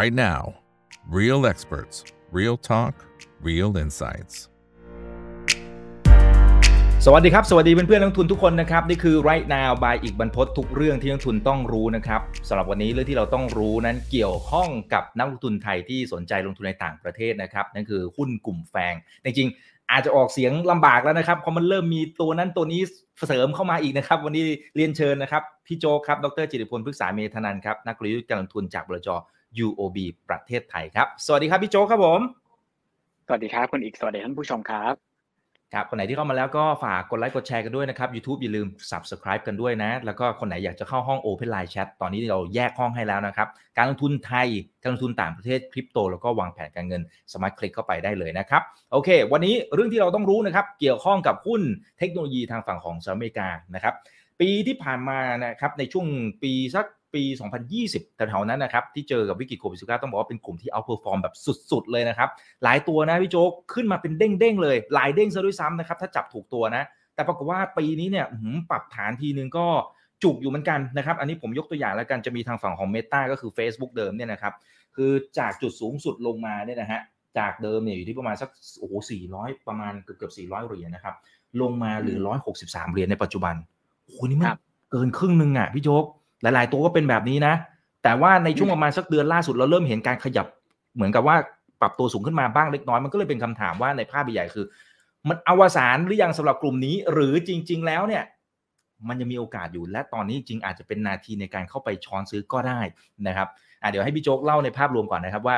right now. Real experts, real talk, real insights. สวัสดีครับ สวัสดีเพื่อนๆนักทุนทุกคนนะครับ นี่คือ right now by อีกบรรพททุกเรื่องที่นักทุนต้องรู้นะครับสำหรับวันนี้เรื่องที่เราต้องรู้นั้นเกี่ยวข้องกับนักลงทุนไทยที่สนใจลงทุนในต่างประเทศนะครับ นั่นคือหุ้นกลุ่มแฟงจริงๆอาจจะออกเสียงลำบากแล้วนะครับเพราะมันเริ่มมีตัวนั้นตัวนี้เสริมเข้ามาอีกนะครับ วันนี้เรียนเชิญนะครับ พี่โจครับ ดรจิติพลพฤกษาเมธนันครับ นักลงทุนการลงทุนจากบลจ UOB ประเทศไทยครับ สวัสดีครับพี่โจครับผม สวัสดีครับคุณอีก สวัสดีท่านผู้ชมครับครับคนไหนที่เข้ามาแล้วก็ฝากกดไลค์กดแชร์กันด้วยนะครับ YouTube อย่าลืม Subscribe กันด้วยนะ แล้วก็คนไหนอยากจะเข้าห้อง Open Line Chat ตอนนี้เราแยกห้องให้แล้วนะครับ การลงทุนไทย การลงทุนต่างประเทศคริปโต แล้วก็วางแผนการเงินสามารถคลิกเข้าไปได้เลยนะครับ โอเค วันนี้เรื่องที่เราต้องรู้นะครับ เกี่ยวข้องกับหุ้นเทคโนโลยีทางฝั่งของสหรัฐอเมริกานะครับ ปีที่ผ่านมานะครับในช่วงปีสัก ปี 2020แถวๆนั้นนะครับที่เจอกับวิกฤตโควิด -19 ต้องบอกว่าเป็นกลุ่มที่ outperform แบบสุด ๆ เลยนะครับ หลายตัวนะพี่โจ๊กขึ้นมาเป็นเด้ง ๆ เลยหลายเด้งซะด้วยซ้ำนะครับถ้าจับถูกตัวนะ แต่ปรากฏว่าปีนี้เนี่ยปรับฐานทีนึงก็จุกอยู่เหมือนกันนะครับ อันนี้ผมยกตัวอย่างแล้วกันจะมีทางฝั่งของ Meta ก็คือ Facebook เดิมเนี่ยนะครับ คือจากจุดสูงสุดลงมาเนี่ยนะฮะ จากเดิมเนี่ยอยู่ที่ประมาณสักโอ้โห400ประมาณเกือบเกือบ400เหรียญนะครับ ลงมาเหลือ163เหรียญในปัจจุบันโอ้โหนี่มันเกินครึ่งนึงอะพี่โจ๊ก หลาย ๆ ตัวก็เป็นแบบนี้นะ แต่ว่าในช่วงประมาณสักเดือนล่าสุดเราเริ่มเห็นการขยับเหมือนกับว่าปรับตัวสูงขึ้นมาบ้างเล็กน้อยมันก็เลยเป็นคำถามว่าในภาพใหญ่คือ มันอวสานหรือยังสำหรับกลุ่มนี้ หรือจริง ๆ แล้วเนี่ยมันยังมีโอกาสอยู่และตอนนี้จริงอาจจะเป็นนาทีในการเข้าไปช้อนซื้อก็ได้นะครับเดี๋ยวให้พี่โจ๊กเล่าในภาพรวมก่อนนะครับว่า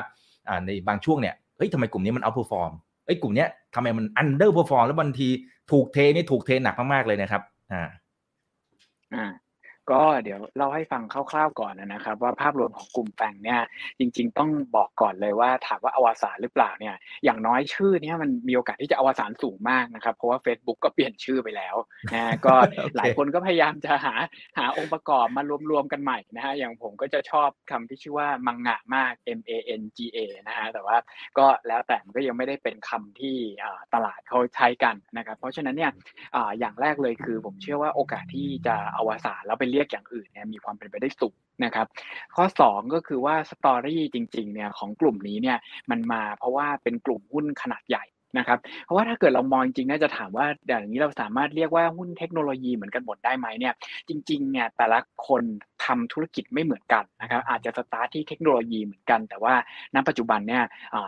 ในบางช่วงเนี่ยเฮ้ยทำไมกลุ่มนี้มัน outperformเอ้ยกลุ่มนี้ทำไมมัน underperform แล้วบางทีถูกเทนี่ถูกเทหนักมากๆเลยนะครับ อ่า อ่า ก็เดี๋ยวเล่าให้ฟังคร่าวๆก่อนนะครับ ว่าภาพรวมของกลุ่ม FAANG เนี่ยจริง ๆ ต้องบอกก่อนเลยว่าถามว่าอวสานหรือเปล่าเนี่ยอย่างน้อยชื่อเนี่ยมันมีโอกาสที่จะอวสานสูงมากนะครับ เพราะว่า Facebook ก็เปลี่ยนชื่อไปแล้วนะก็หลายคนก็พยายามจะหาหาองค์ประกอบมารวมๆกันใหม่นะฮะอย่างผมก็จะชอบคำที่ชื่อว่า MANGA มาก M A N G A นะฮะแต่ว่าก็แล้วแต่มันก็ยังไม่ได้เป็นคำที่ตลาดเขาใช้กันนะครับเพราะฉะนั้นเนี่ยอย่างแรกเลยคือผมเชื่อว่าโอกาสที่จะอวสานแล้วไปเรียกอย่างอื่นเนี่ยมีความเป็นไปได้สูงนะครับ ข้อ 2 ก็คือว่าสตอรี่จริงๆเนี่ยของกลุ่มนี้เนี่ยมันมาเพราะว่าเป็นกลุ่มหุ้นขนาดใหญ่ นะครับเพราะว่าถ้าเกิดเรามองจริงน่าจะถามว่าอย่างนี้เราสามารถเรียกว่าหุ้นเทคโนโลยีเหมือนกันหมดได้ไหมเนี่ยจริงๆเนี่ยแต่ละคนทำธุรกิจไม่เหมือนกันนะครับอาจจะสตาร์ทที่เทคโนโลยีเหมือนกัน แต่ว่าณปัจจุบันเนี่ย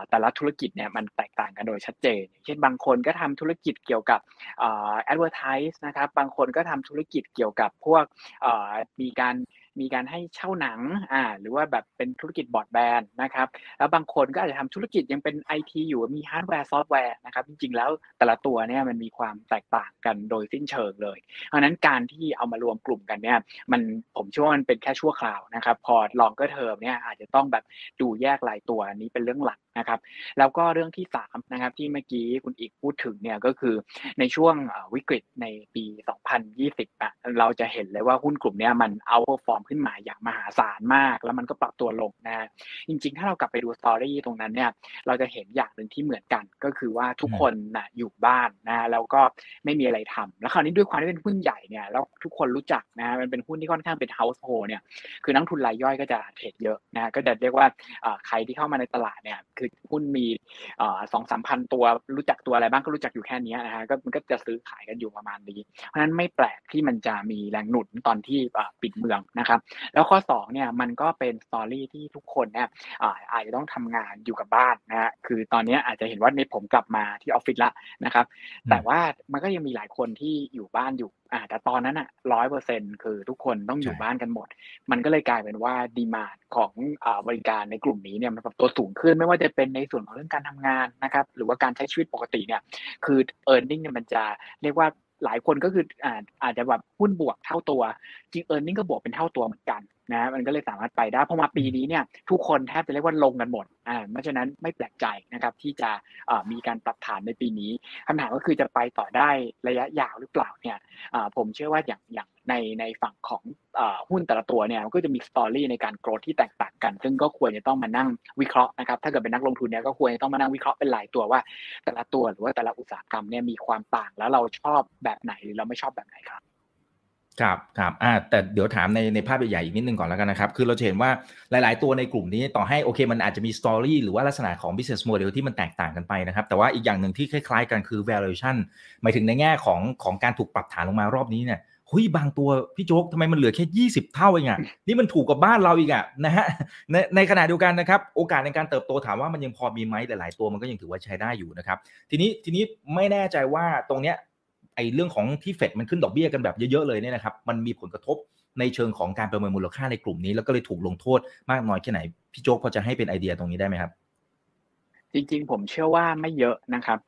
แต่ละธุรกิจเนี่ยมันแตกต่างกันโดยชัดเจน เช่นบางคนก็ทำธุรกิจเกี่ยวกับ advertise นะครับบางคนก็ทำธุรกิจเกี่ยวกับพวกมีการ มีการให้เช่าหนังอ่าหรือว่าแบบเป็นธุรกิจบอร์ดแบนนะครับแล้วบางคนก็อาจจะทำธุรกิจยังเป็นไอทีอยู่มีฮาร์ดแวร์ซอฟต์แวร์นะครับจริงๆแล้วแต่ละตัวเนี่ยมันมีความแตกต่างกันโดยสิ้นเชิงเลย เพราะนั้นการที่เอามารวมกลุ่มกันเนี่ยมันผมเชื่อว่ามันเป็นแค่ชั่วคราวนะครับพอ longer term เนี่ยอาจจะต้องแบบดูแยกรายตัวนี้เป็นเรื่องหลักนะครับแล้วก็เรื่องที่3นะครับที่เมื่อกี้คุณอีกพูดถึงเนี่ยก็คือในช่วงวิกฤตในปี 2020อะเราจะเห็นเลยว่าหุ้นกลุ่มนี้มัน outperform ขึ้นมาอย่างมหาศาลมาก แล้วมันก็ปรับตัวลงนะจริง ๆ ถ้าเรากลับไปดู story ตรงนั้นเนี่ยเราจะเห็นอย่างหนึ่งที่เหมือนกัน ก็คือว่าทุกคนนะอยู่บ้านนะแล้วก็ไม่มีอะไรทำแล้วคราวนี้ด้วยความที่เป็นหุ้นใหญ่เนี่ยแล้วทุกคนรู้จักนะมันเป็นหุ้นที่ค่อนข้างเป็น household เนี่ยคือนักทุนรายย่อยก็จะเทรดเยอะนะก็จะเรียกว่าใครที่เข้ามาในตลาดเนี่ยคือหุ้นมีสองสามพันตัวรู้จักตัวอะไรบ้างก็รู้จักอยู่แค่นี้นะฮะก็มันก็จะซื้อขายกันอยู่ประมาณนี้ เพราะฉะนั้นไม่แปลกที่มันจะมีแรงหนุนตอนที่ปิดเมืองนะครับแล้วข้อ2เนี่ยมันก็เป็นสตอรี่ที่ทุกคนเนี่ยอาจจะต้องทำงานอยู่กับบ้านนะฮะคือตอนนี้อาจจะเห็นว่าในผมกลับมาที่ออฟฟิศละนะครับ แต่ว่ามันก็ยังมีหลายคนที่อยู่บ้านอยู่อ่าแต่ตอนนั้นอะร้อยเปอร์เซ็นคือทุกคนต้องอยู่บ้านกันหมด มันก็เลยกลายเป็นว่าดีมาดของอ่าบริการในกลุ่มนี้เนี่ยมันปรับตัวสูงขึ้นไม่ว่าจะเป็นในส่วนของเรื่องการทำงานนะครับ หรือว่าการใช้ชีวิตปกติเนี่ยคือเออร์เน็งเนี่ยมันจะเรียกว่า หลายคนก็คืออาจจะแบบหุ้นบวกเท่าตัวจริงเออร์เน็งก็บวกเป็นเท่าตัวเหมือนกัน นะมันก็เลยสามารถไปได้เพราะมาปีนี้เนี่ยทุกคนแทบจะเรียกว่าลงกันหมดอ่าเพราะฉะนั้นไม่แปลกใจนะครับที่จะมีการปรับฐานในปีนี้คำถามก็คือจะไปต่อได้ระยะยาวหรือเปล่าเนี่ยผมเชื่อว่าอย่างอย่างในในฝั่งของหุ้นแต่ละตัวเนี่ยก็จะมีสตอรี่ในการโกรธที่แตกต่างกัน ซึ่งก็ควรจะต้องมานั่งวิเคราะห์นะครับถ้าเกิดเป็นนักลงทุนเนี่ยก็ควรจะต้องมานั่งวิเคราะห์เป็นหลายตัวว่า แต่ละตัวหรือว่าแต่ละอุตสาหกรรมเนี่ยมีความต่างแล้วเราชอบแบบไหนหรือเราไม่ชอบแบบไหนครับ ครับครับอ่าแต่เดี๋ยวถามในในภาพใหญ่ๆอีกนิดนึงก่อนแล้วกันนะครับ คือเราเห็นว่าหลาย ๆ ตัวในกลุ่มนี้ต่อให้โอเค มันอาจจะมีสตอรี่หรือว่าลักษณะของ business model ที่มันแตกต่างกันไปนะครับ แต่ว่าอีกอย่างหนึ่งที่คล้าย ๆ กันคือ valuation หมายถึงในแง่ของของการถูกปรับฐานลงมารอบนี้เนี่ยหุยบางตัวพี่โจ๊กทำไมมันเหลือแค่ 20 เท่าเองอะนี่มันถูกกับบ้านเราอีกอะนะฮะในในขณะเดียวกันนะครับ โอกาสในการเติบโตถามว่ามันยังพอมีไหมหลาย ๆ ตัวมันก็ยังถือว่าใช้ได้อยู่นะครับ ทีนี้ทีนี้ไม่แน่ใจว่าตรงเนี้ย ไอ้เรื่องของที่เฟดมันขึ้นดอกเบี้ยกันแบบเยอะๆเลยเนี่ยนะครับมันมีผลกระทบในเชิงของการประเมินมูลค่าในกลุ่มนี้ แล้วก็เลยถูกลงโทษมากน้อยแค่ไหนพี่โจ๊กพอจะให้เป็นไอเดียตรงนี้ได้ไหมครับ จริงๆ ผมเชื่อว่าไม่เยอะนะครับ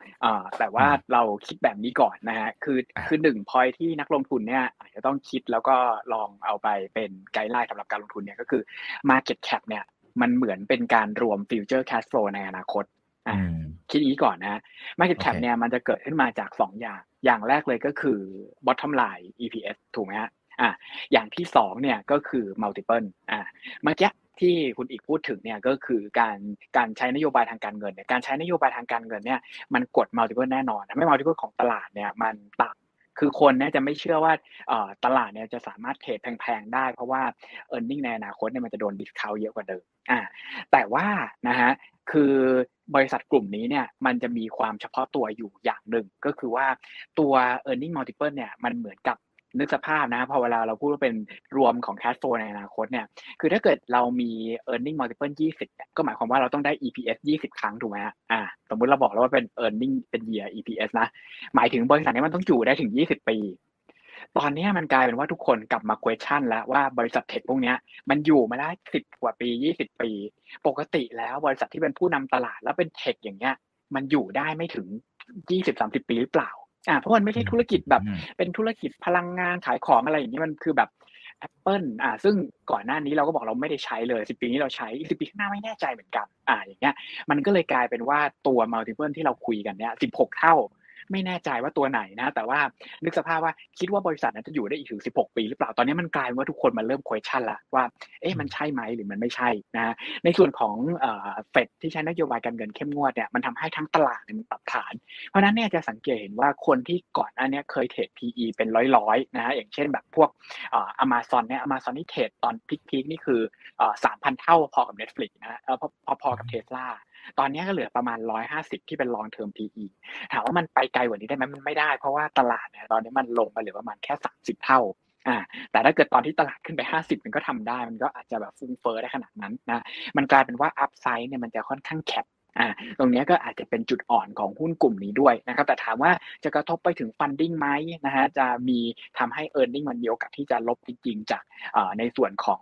แต่ว่าเราคิดแบบนี้ก่อนนะฮะคือคือหนึ่งพอยที่นักลงทุนเนี่ยอาจจะต้องคิดแล้วก็ลองเอาไปเป็นไกด์ไลน์สำหรับการลงทุนเนี่ยก็คือ Market Cap เนี่ยมันเหมือนเป็นการรวม Future Cash Flow ในอนาคต คิดอีกก่อนนะ Market Cap เนี่ยมันจะเกิดขึ้นมาจาก2อย่าง อย่างแรกเลยก็คือ Bottom Line EPS ถูกไหมฮะอ่าอย่างที่สองเนี่ยก็คือ multiple อ่าเมื่อกี้ที่คุณอีกพูดถึงเนี่ยก็คือการการใช้นโยบายทางการเงินเนี่ยการใช้นโยบายทางการเงินเนี่ยมันกด multiple แน่นอนไม่ multiple ของตลาดเนี่ยมันต่ำคือคนเนี่ยจะไม่เชื่อว่าตลาดเนี่ยจะสามารถเทรดแพงๆได้ เพราะว่า e a r n i n g ในอนาคตเนี่ยมันจะโดนดิสคาวเยอะกว่าเดิมอ่าแต่ว่านะฮะ คือบริษัทกลุ่มนี้เนี่ยมันจะมีความเฉพาะตัวอยู่อย่างหนึ่ง ก็คือว่าตัว e a r n i n g multiple เนี่ยมันเหมือนกับนึกสภาพนะพอเวลาเราพูดว่าเป็นรวมของ cash flow ในอนาคตเนี่ยคือถ้าเกิดเรามี earning multiple 20 ก็หมายความว่าเราต้องได้ EPS 20 ครั้งถูกไหมอ่าสมมุติเราบอกแล้วว่าเป็น earning เป็น year EPS นะ หมายถึงบริษัทนี้มันต้องอยู่ได้ถึง 20 ปี ตอนนี้มันกลายเป็นว่าทุกคนกลับมา question แล้วว่าบริษัทเทคพวกนี้มันอยู่มาได้10กว่าปี20ปี ปกติแล้วบริษัทที่เป็นผู้นำตลาดแล้วเป็นเทคอย่างเงี้ย มันอยู่ได้ไม่ถึง20-30ปีหรือเปล่าอ่าเพราะมันไม่ใช่ธุรกิจแบบเป็นธุรกิจพลังงานขายของอะไรอย่างนี้มันคือแบบ Apple อ่าซึ่งก่อนหน้านี้เราก็บอกเราไม่ได้ใช้เลยสิปีนี้เราใช้อีกสิปีข้างหน้าไม่แน่ใจเหมือนกันอ่าอย่างเงี้ยมันก็เลยกลายเป็นว่าตัว multiple ที่เราคุยกันเนี้ยสิบหกเท่า ไม่แน่ใจว่าตัวไหนนะ แต่ว่านึกสภาพว่าคิดว่าบริษัทนั้นจะอยู่ได้อีกถึง 16 ปีหรือเปล่าตอนนี้มันกลายว่าทุกคนมาเริ่ม question ละว่าเอ๊ะมันใช่ไหมหรือมันไม่ใช่นะในส่วนของเฟดที่ใช้นโยบายการเงินเข้มงวดเนี่ยมันทำให้ทั้งตลาดมันปรับฐาน เพราะนั้นเนี่ยจะสังเกตเห็นว่าคนที่ก่อนอันนี้เคยเทรด PE เป็นร้อยๆนะฮะอย่างเช่นแบบพวกอเมซอนเนี่ยอเมซอนที่เทรดตอนพีคๆนี่คือสามพันเท่าพอกับ Netflix นะพอๆกับเทสลา ตอนนี้ก็เหลือประมาณ 150 ที่เป็น long term PE ถามว่ามันไปไกลกว่านี้ได้ไหมมันไม่ได้ เพราะว่าตลาดเนี่ยตอนนี้มันลงไปเหลือประมาณแค่ 30 เท่าอ่าแต่ถ้าเกิดตอนที่ตลาดขึ้นไป 50 มันก็ทำได้ มันก็อาจจะแบบฟุ้งเฟ้อได้ขนาดนั้นนะมันกลายเป็นว่าอัพไซด์เนี่ยมันจะค่อนข้างแคบ อ่าตรงนี้ก็อาจจะเป็นจุดอ่อนของหุ้นกลุ่มนี้ด้วยนะครับ แต่ถามว่าจะกระทบไปถึงฟันดิ้งไหมนะฮะจะมีทำให้ e a r n i n g มันมีโอกาสที่จะลบจริงๆ จากในส่วนของ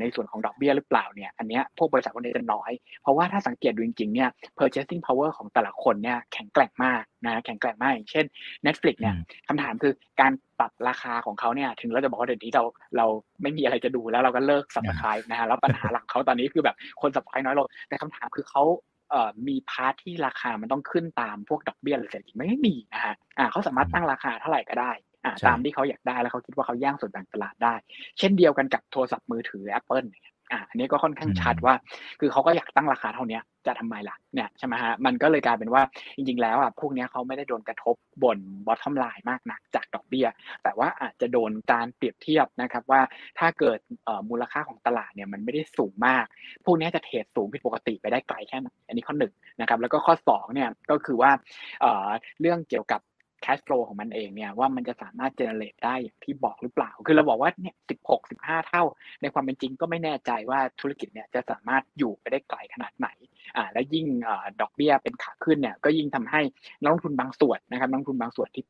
ในส่วนของดอกเบี้ยหรือเปล่าเนี่ยอันนี้พวกบริษัทพวกนี้จะน้อย เพราะว่าถ้าสังเกตดูจริงๆเนี่ย purchasing power ของแต่ละคนเนี่ยแข็งแกร่งมากนะแข็งแกร่งมากอย่างเช่น Netflix เนี่ยคำถามคือการปรับราคาของเขาเนี่ยถึงเราจะบอกว่าเดี๋ยวนี้เราเราไม่มีอะไรจะดูแล้วเราก็เลิก subscribe นะฮะแล้วปัญหาหลังเขาตอนนี้คือแบบคน subscribe น้อยลงแต่คำถามคือเขา มีพาร์ทที่ราคามันต้องขึ้นตามพวกดอกเบี้ยหรือเศรษฐกิจไม่มีนะฮะอ่าเขาสามารถตั้งราคาเท่าไหร่ก็ได้อ่าตามที่เขาอยากได้แล้วเขาคิดว่าเขาแย่งส่วนแบ่งตลาดได้ เช่นเดียวกันกับโทรศัพท์มือถือ Apple เนี่ย อ่าอันนี้ก็ค่อนข้างชัดว่า คือเขาก็อยากตั้งราคาเท่านี้จะทำไมล่ะเนี่ยใช่ไหมฮะมันก็เลยกลายเป็นว่าจริง ๆ แล้วอะพวกนี้เขาไม่ได้โดนกระทบบนบอททอมไลน์มากนักจากดอกเบี้ย แต่ว่าอาจจะโดนการเปรียบเทียบนะครับว่าถ้าเกิดมูลค่าของตลาดเนี่ยมันไม่ได้สูงมาก พวกนี้จะเทรดสูงผิดปกติไปได้ไกลแค่ไหนอันนี้ข้อหนึ่งนะครับแล้วก็ข้อ2เนี่ยก็คือว่าเรื่องเกี่ยวกับ แคชฟลูของมันเองเนี่ยว่ามันจะสามารถเจเนเรตได้อย่างที่บอกหรือเปล่า คือเราบอกว่าเนี่ยสิบหกสิบห้าเท่า ในความเป็นจริงก็ไม่แน่ใจว่าธุรกิจเนี่ยจะสามารถอยู่ไปได้ไกลขนาดไหนอ่าและยิ่งอดอกเบี้ยเป็นขาขึ้นเนี่ยก็ยิ่งทำให้นักลงทุนบางส่วนนะครับนักลงทุนบางส่วนที่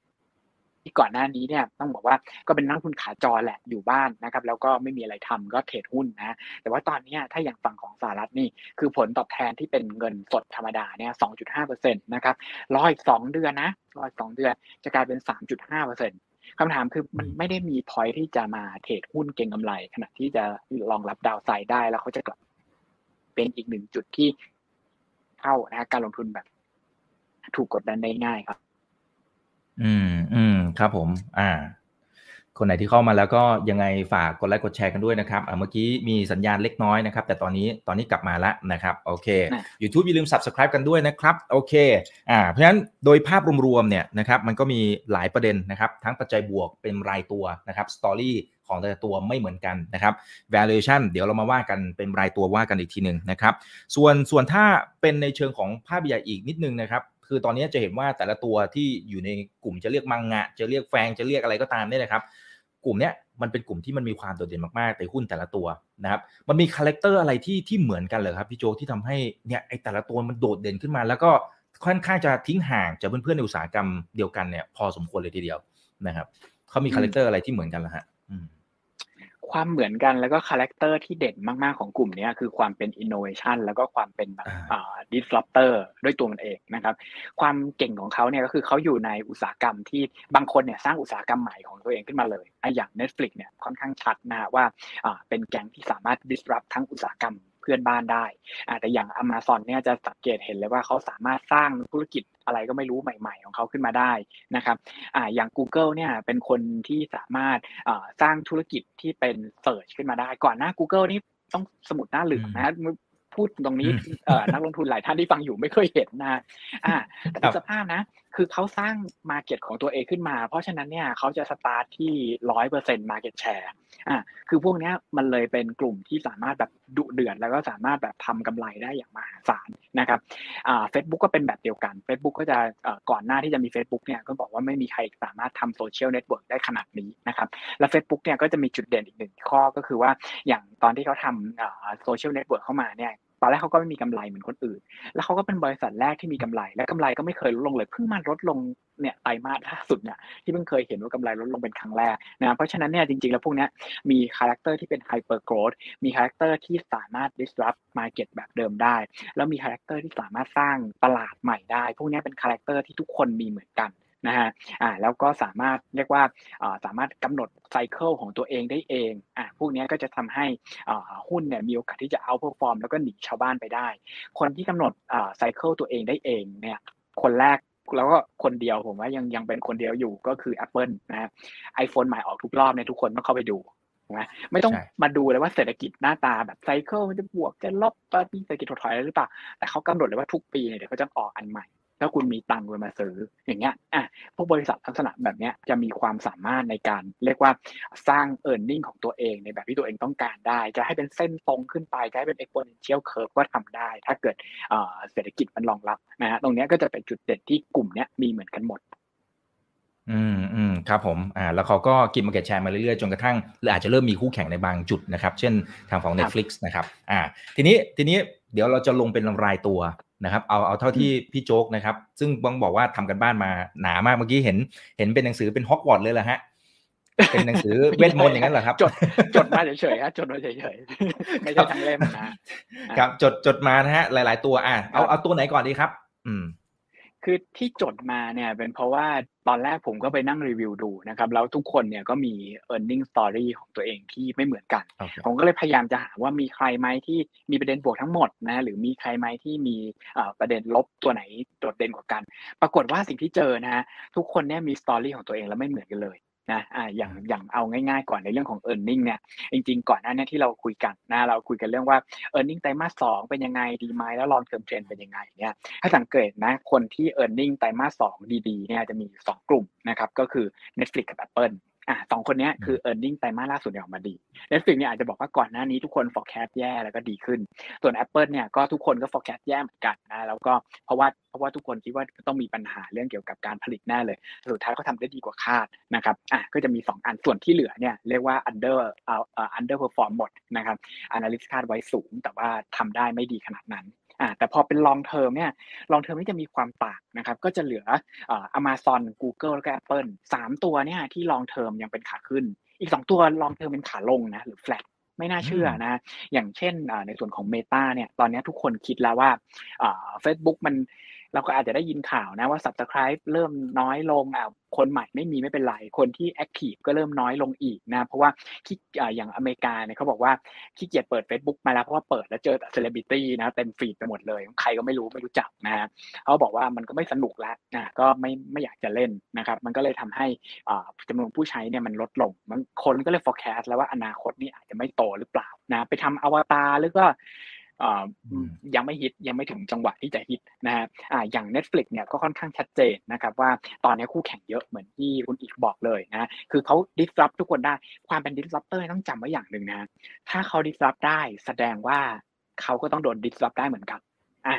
ที่ก่อนหน้านี้เนี่ยต้องบอกว่าก็เป็นนักทุนขาจรแหละอยู่บ้านนะครับแล้วก็ไม่มีอะไรทำก็เทรดหุ้นนะแต่ว่าตอนนี้ถ้าอย่างฝั่งของสหรัฐนี่คือผลตอบแทนที่เป็นเงินสดธรรมดาเนี่ยสองจุดห้าเปอร์เซ็นต์นะครับรออีกสองเดือนนะรออีกสองเดือนจะกลายเป็นสามจุดห้าเปอร์เซ็นต์คำถามคือมันไม่ได้มีพอยที่จะมาเทรดหุ้นเก่งกำไร ขณะที่จะรองรับ downside ได้แล้วเขาจะกลับเป็นอีกหนึ่งจุดที่เข้านะการลงทุนแบบ ถูกกดดันได้ง่ายครับ อืมอืมครับผม อ่า คนไหนที่เข้ามาแล้วก็ยังไงฝากกดไลค์กดแชร์กันด้วยนะครับเมื่อกี้มีสัญญาณเล็กน้อยนะครับ แต่ตอนนี้ตอนนี้กลับมาแล้วนะครับ โอเค YouTube อย่าลืม Subscribe กันด้วยนะครับ โอเค อ่า เพราะฉะนั้นโดยภาพรวมๆเนี่ยนะครับ มันก็มีหลายประเด็นนะครับ ทั้งปัจจัยบวกเป็นรายตัวนะครับ storyของแต่ละตัวไม่เหมือนกันนะครับ valuation เดี๋ยวเรามาว่ากันเป็นรายตัวว่ากันอีกทีหนึ่งนะครับ ส่วนส่วนถ้าเป็นในเชิงของภาพใหญ่อีกนิดนึงนะครับ คือตอนนี้จะเห็นว่าแต่ละตัวที่อยู่ในกลุ่มจะเรียก MANGA จะเรียก FAANG จะเรียกอะไรก็ตามเนี่ยนะครับ กลุ่มเนี้ยมันเป็นกลุ่มที่มันมีความโดดเด่นมากๆในหุ้นแต่ละตัวนะครับมันมี character อะไรที่ที่เหมือนกันเลยครับพี่โจ๊กที่ทำให้เนี่ยไอแต่ละตัวมันโดดเด่นขึ้นมา แล้วก็ค่อนข้างจะทิ้งห่างจากเพื่อนๆในอุตสาหกรรมเดียวกันเนี่ยพอสมควรเลยทีเดียวนะครับเขามี character อะไรที่เหมือนกันเหรอฮะ ความเหมือนกันแล้วก็ character ที่เด่นมาก ๆ ของกลุ่มนี้คือความเป็นอินโนเวชันแล้วก็ความเป็นแบบ disruptor ด้วยตัวมันเองนะครับ ความเก่งของเขาเนี่ยก็คือเขาอยู่ในอุตสาหกรรมที่บางคนเนี่ยสร้างอุตสาหกรรมใหม่ของตัวเองขึ้นมาเลยไออย่าง Netflix เนี่ยค่อนข้างชัดนะว่าเป็นแก๊งที่สามารถ disrupt ทั้งอุตสาหกรรม เพื่อนบ้านได้แต่อย่าง Amazon เนี่ยจะสังเกตเห็นเลยว่าเขาสามารถสร้างธุรกิจอะไรก็ไม่รู้ใหม่ ๆ ของเขาขึ้นมาได้นะครับอ่าอย่าง Google เนี่ยเป็นคนที่สามารถสร้างธุรกิจที่เป็น Search ขึ้นมาได้ ก่อนหน้า Google นี่ต้องสมุดหน้าเหลืองนะพูดตรงนี้นักลงทุนหลายท่านที่ฟังอยู่ไม่เคยเห็นนะอ่าแต่สภาพนะ คือเขาสร้างมาเก็ตของตัวเองขึ้นมา เพราะฉะนั้นเนี่ยเขาจะสตาร์ทที่ร้อยเปอร์เซ็นต์มาเก็ตแชร์อ่าคือพวกนี้มันเลยเป็นกลุ่มที่สามารถแบบดุเดือดแล้วก็สามารถแบบทำกำไรได้อย่างมหาศาลนะครับอ่าเฟซบุ๊กก็เป็นแบบเดียวกัน Facebook ก็จะก่อนหน้าที่จะมี Facebook เนี่ยก็บอกว่าไม่มีใครสามารถทำโซเชียลเน็ตเวิร์กได้ขนาดนี้นะครับแล้ว Facebook เนี่ยก็จะมีจุดเด่นอีกหนึ่งข้อก็คือว่าอย่างตอนที่เขาทำโซเชียลเน็ตเวิร์กเข้ามาเนี่ย ตอนแรกเขาก็ไม่มีกำไรเหมือนคนอื่น แล้วเขาก็เป็นบริษัทแรกที่มีกำไร และกำไรก็ไม่เคยลดลงเลย เพิ่งมาลดลงเนี่ยไตรมาสล่าสุดเนี่ยที่เพิ่งเคยเห็นว่ากำไรลดลงเป็นครั้งแรกนะเพราะฉะนั้นเนี่ยจริงๆ แล้วพวกนี้มี character ที่เป็น hyper growthมี character ที่สามารถ disrupt market แบบเดิมได้ แล้วมี character ที่สามารถสร้างตลาดใหม่ได้ พวกนี้เป็น character ที่ทุกคนมีเหมือนกัน นะฮะอ่าแล้วก็สามารถเรียกว่าอ่าสามารถกำหนด cycle ของตัวเองได้เองอ่าพวกนี้ก็จะทำให้อ่าหุ้นเนี่ยมีโอกาสที่จะ outperform แล้วก็หนีชาวบ้านไปได้ คนที่กำหนดอ่า cycle ตัวเองได้เองเนี่ยคนแรกแล้วก็คนเดียวผมว่ายังยังเป็นคนเดียวอยู่ก็คือ Apple นะฮะไอโฟนใหม่ออกทุกรอบเนี่ยทุกคนต้องเข้าไปดูนะไม่ต้องมาดูเลยว่าเศรษฐกิจหน้าตาแบบไซเคิลมันจะบวกจะลบปีเศรษฐกิจถดถอยอะไรหรือเปล่า แต่เขากำหนดเลยว่าทุกปีเนี่ยเดี๋ยวเขาจะออกอันใหม่ ถ้าคุณมีตังค์คุณมาซื้ออย่างเงี้ยอะพวกบริษัทลักษณะแบบเนี้ยจะมีความสามารถในการเรียกว่าสร้างเออร์เน็งของตัวเองในแบบที่ตัวเองต้องการได้ จะให้เป็นเส้นตรงขึ้นไป จะให้เป็น exponential curve ก็ทำได้ ถ้าเกิดเศรษฐกิจมันรองรับนะฮะตรงนี้ก็จะเป็นจุดเด่นที่กลุ่มเนี้ยมีเหมือนกันหมดอืมอืมครับผมอ่าแล้วเขาก็กินมาเก็ตแชร์มาเรื่อยๆ จนกระทั่งอาจจะเริ่มมีคู่แข่งในบางจุดนะครับ เช่นทางของ Netflix นะครับอ่าทีนี้ทีนี้เดี๋ยวเราจะลงเป็นรายตัว นะครับเอาเอาเท่าที่พี่โจ๊กนะครับ ซึ่งบังบอกว่าทำกันบ้านมาหนามากเมื่อกี้เห็นเห็นเป็นหนังสือเป็นฮอกวอตส์เลยแหละฮะเป็นหนังสือเวทมนต์อย่างนั้นเหรอครับ จดจดมาเฉยๆฮะจดมาเฉยๆไม่ใช่ทั้งเล่มนะครับจดจดมานะฮะหลาย ๆ ตัวอะเอาเอาตัวไหนก่อนดีครับ อืม คือที่จดมาเนี่ยเป็นเพราะว่าตอนแรกผมก็ไปนั่งรีวิวดูนะครับ แล้วทุกคนเนี่ยก็มี e a r n i n g story ของตัวเองที่ไม่เหมือนกัน okay. ผมก็เลยพยายามจะหาว่ามีใครไหมที่มีประเด็นบวกทั้งหมดนะหรือมีใครไหมที่มีประเด็นลบตัวไหนโดดเด่นกว่ากัน ปรากฏว่าสิ่งที่เจอนะฮะทุกคนเนี่ยมีสตอรี่ของตัวเองแล้วไม่เหมือนกันเลย นะอ่าอย่างอย่างเอาง่ายๆ ก่อนในเรื่องของ e a r n i n g เนี่ยจริงๆ ก่อนหน้านี้ที่เราคุยกันนะเราคุยกันเรื่องว่า e a r n i n g ไตรมาสสองเป็นยังไงดีไหมแล้ว long term trend เป็นยังไงเนี่ยถ้าสังเกตนะคนที่ e a r n i n g ไตรมาสสองดีๆเนี่ยจะมี 2 กลุ่มนะครับก็คือ Netflix กับ Apple อะสองคนนี้คือ e a r n i n g ไตรมาสล่าสุดเนี่ยออกมาดี Netflix เนี่ยอาจจะบอกว่าก่อนหน้านี้ทุกคน forecast แย่แล้วก็ดีขึ้น ส่วน Apple เนี่ยก็ทุกคนก็ forecast แย่เหมือนกันนะแล้วก็เพราะว่าเพราะว่าทุกคนคิดว่าต้องมีปัญหาเรื่องเกี่ยวกับการผลิตแน่เลย สุดท้ายก็ทำได้ดีกว่าคาดนะครับอะก็จะมี 2 อันส่วนที่เหลือเนี่ยเรียกว่า under เอ่อ under perform หมดนะครับ analyst คาดไว้สูงแต่ว่าทำได้ไม่ดีขนาดนั้น อ่าแต่พอเป็น long term เนี่ย long term นี่จะมีความต่างนะครับ ก็จะเหลืออ่า Amazon Google แล้วก็ Apple สามตัวเนี่ยที่ long term ยังเป็นขาขึ้น อีกสองตัว long term เป็นขาลงนะหรือ flat ไม่น่าเชื่อนะ อย่างเช่นในส่วนของ Meta เนี่ย ตอนนี้ทุกคนคิดแล้วว่าเฟซบุ๊กมัน เราก็อาจจะได้ยินข่าวนะว่า subscribe เริ่มน้อยลงอ่าคนใหม่ไม่มีไม่เป็นไร คนที่ active ก็เริ่มน้อยลงอีกนะเพราะว่าที่อย่างอเมริกาเนี่ยเขาบอกว่าขี้เกียจเปิด Facebook มาแล้วเพราะว่าเปิดแล้วเจอแต่เซเลบริตี้นะเต็มฟีดไปหมดเลยใครก็ไม่รู้ไม่รู้จักนะเขาบอกว่ามันก็ไม่สนุกแล้วนะก็ไม่ไม่อยากจะเล่นนะครับมันก็เลยทำให้จำนวนผู้ใช้เนี่ยมันลดลงมันคนก็เลย forecast แล้วว่าอนาคตนี่อาจจะไม่โตหรือเปล่านะไปทำอวตารหรือก็ ยังไม่ฮิตยังไม่ถึงจังหวะที่จะฮิตนะฮะอย่าง Netflix เนี่ยก็ค่อนข้างชัดเจนนะครับว่าตอนนี้คู่แข่งเยอะเหมือนที่คุณอีกบอกเลยนะคือเขา disrupt ทุกคนได้ความเป็น disruptor ต้องจำไว้อย่างหนึ่งนะถ้าเขา disrupt ได้แสดงว่าเขาก็ต้องโดน disrupt ได้เหมือนกันอ่า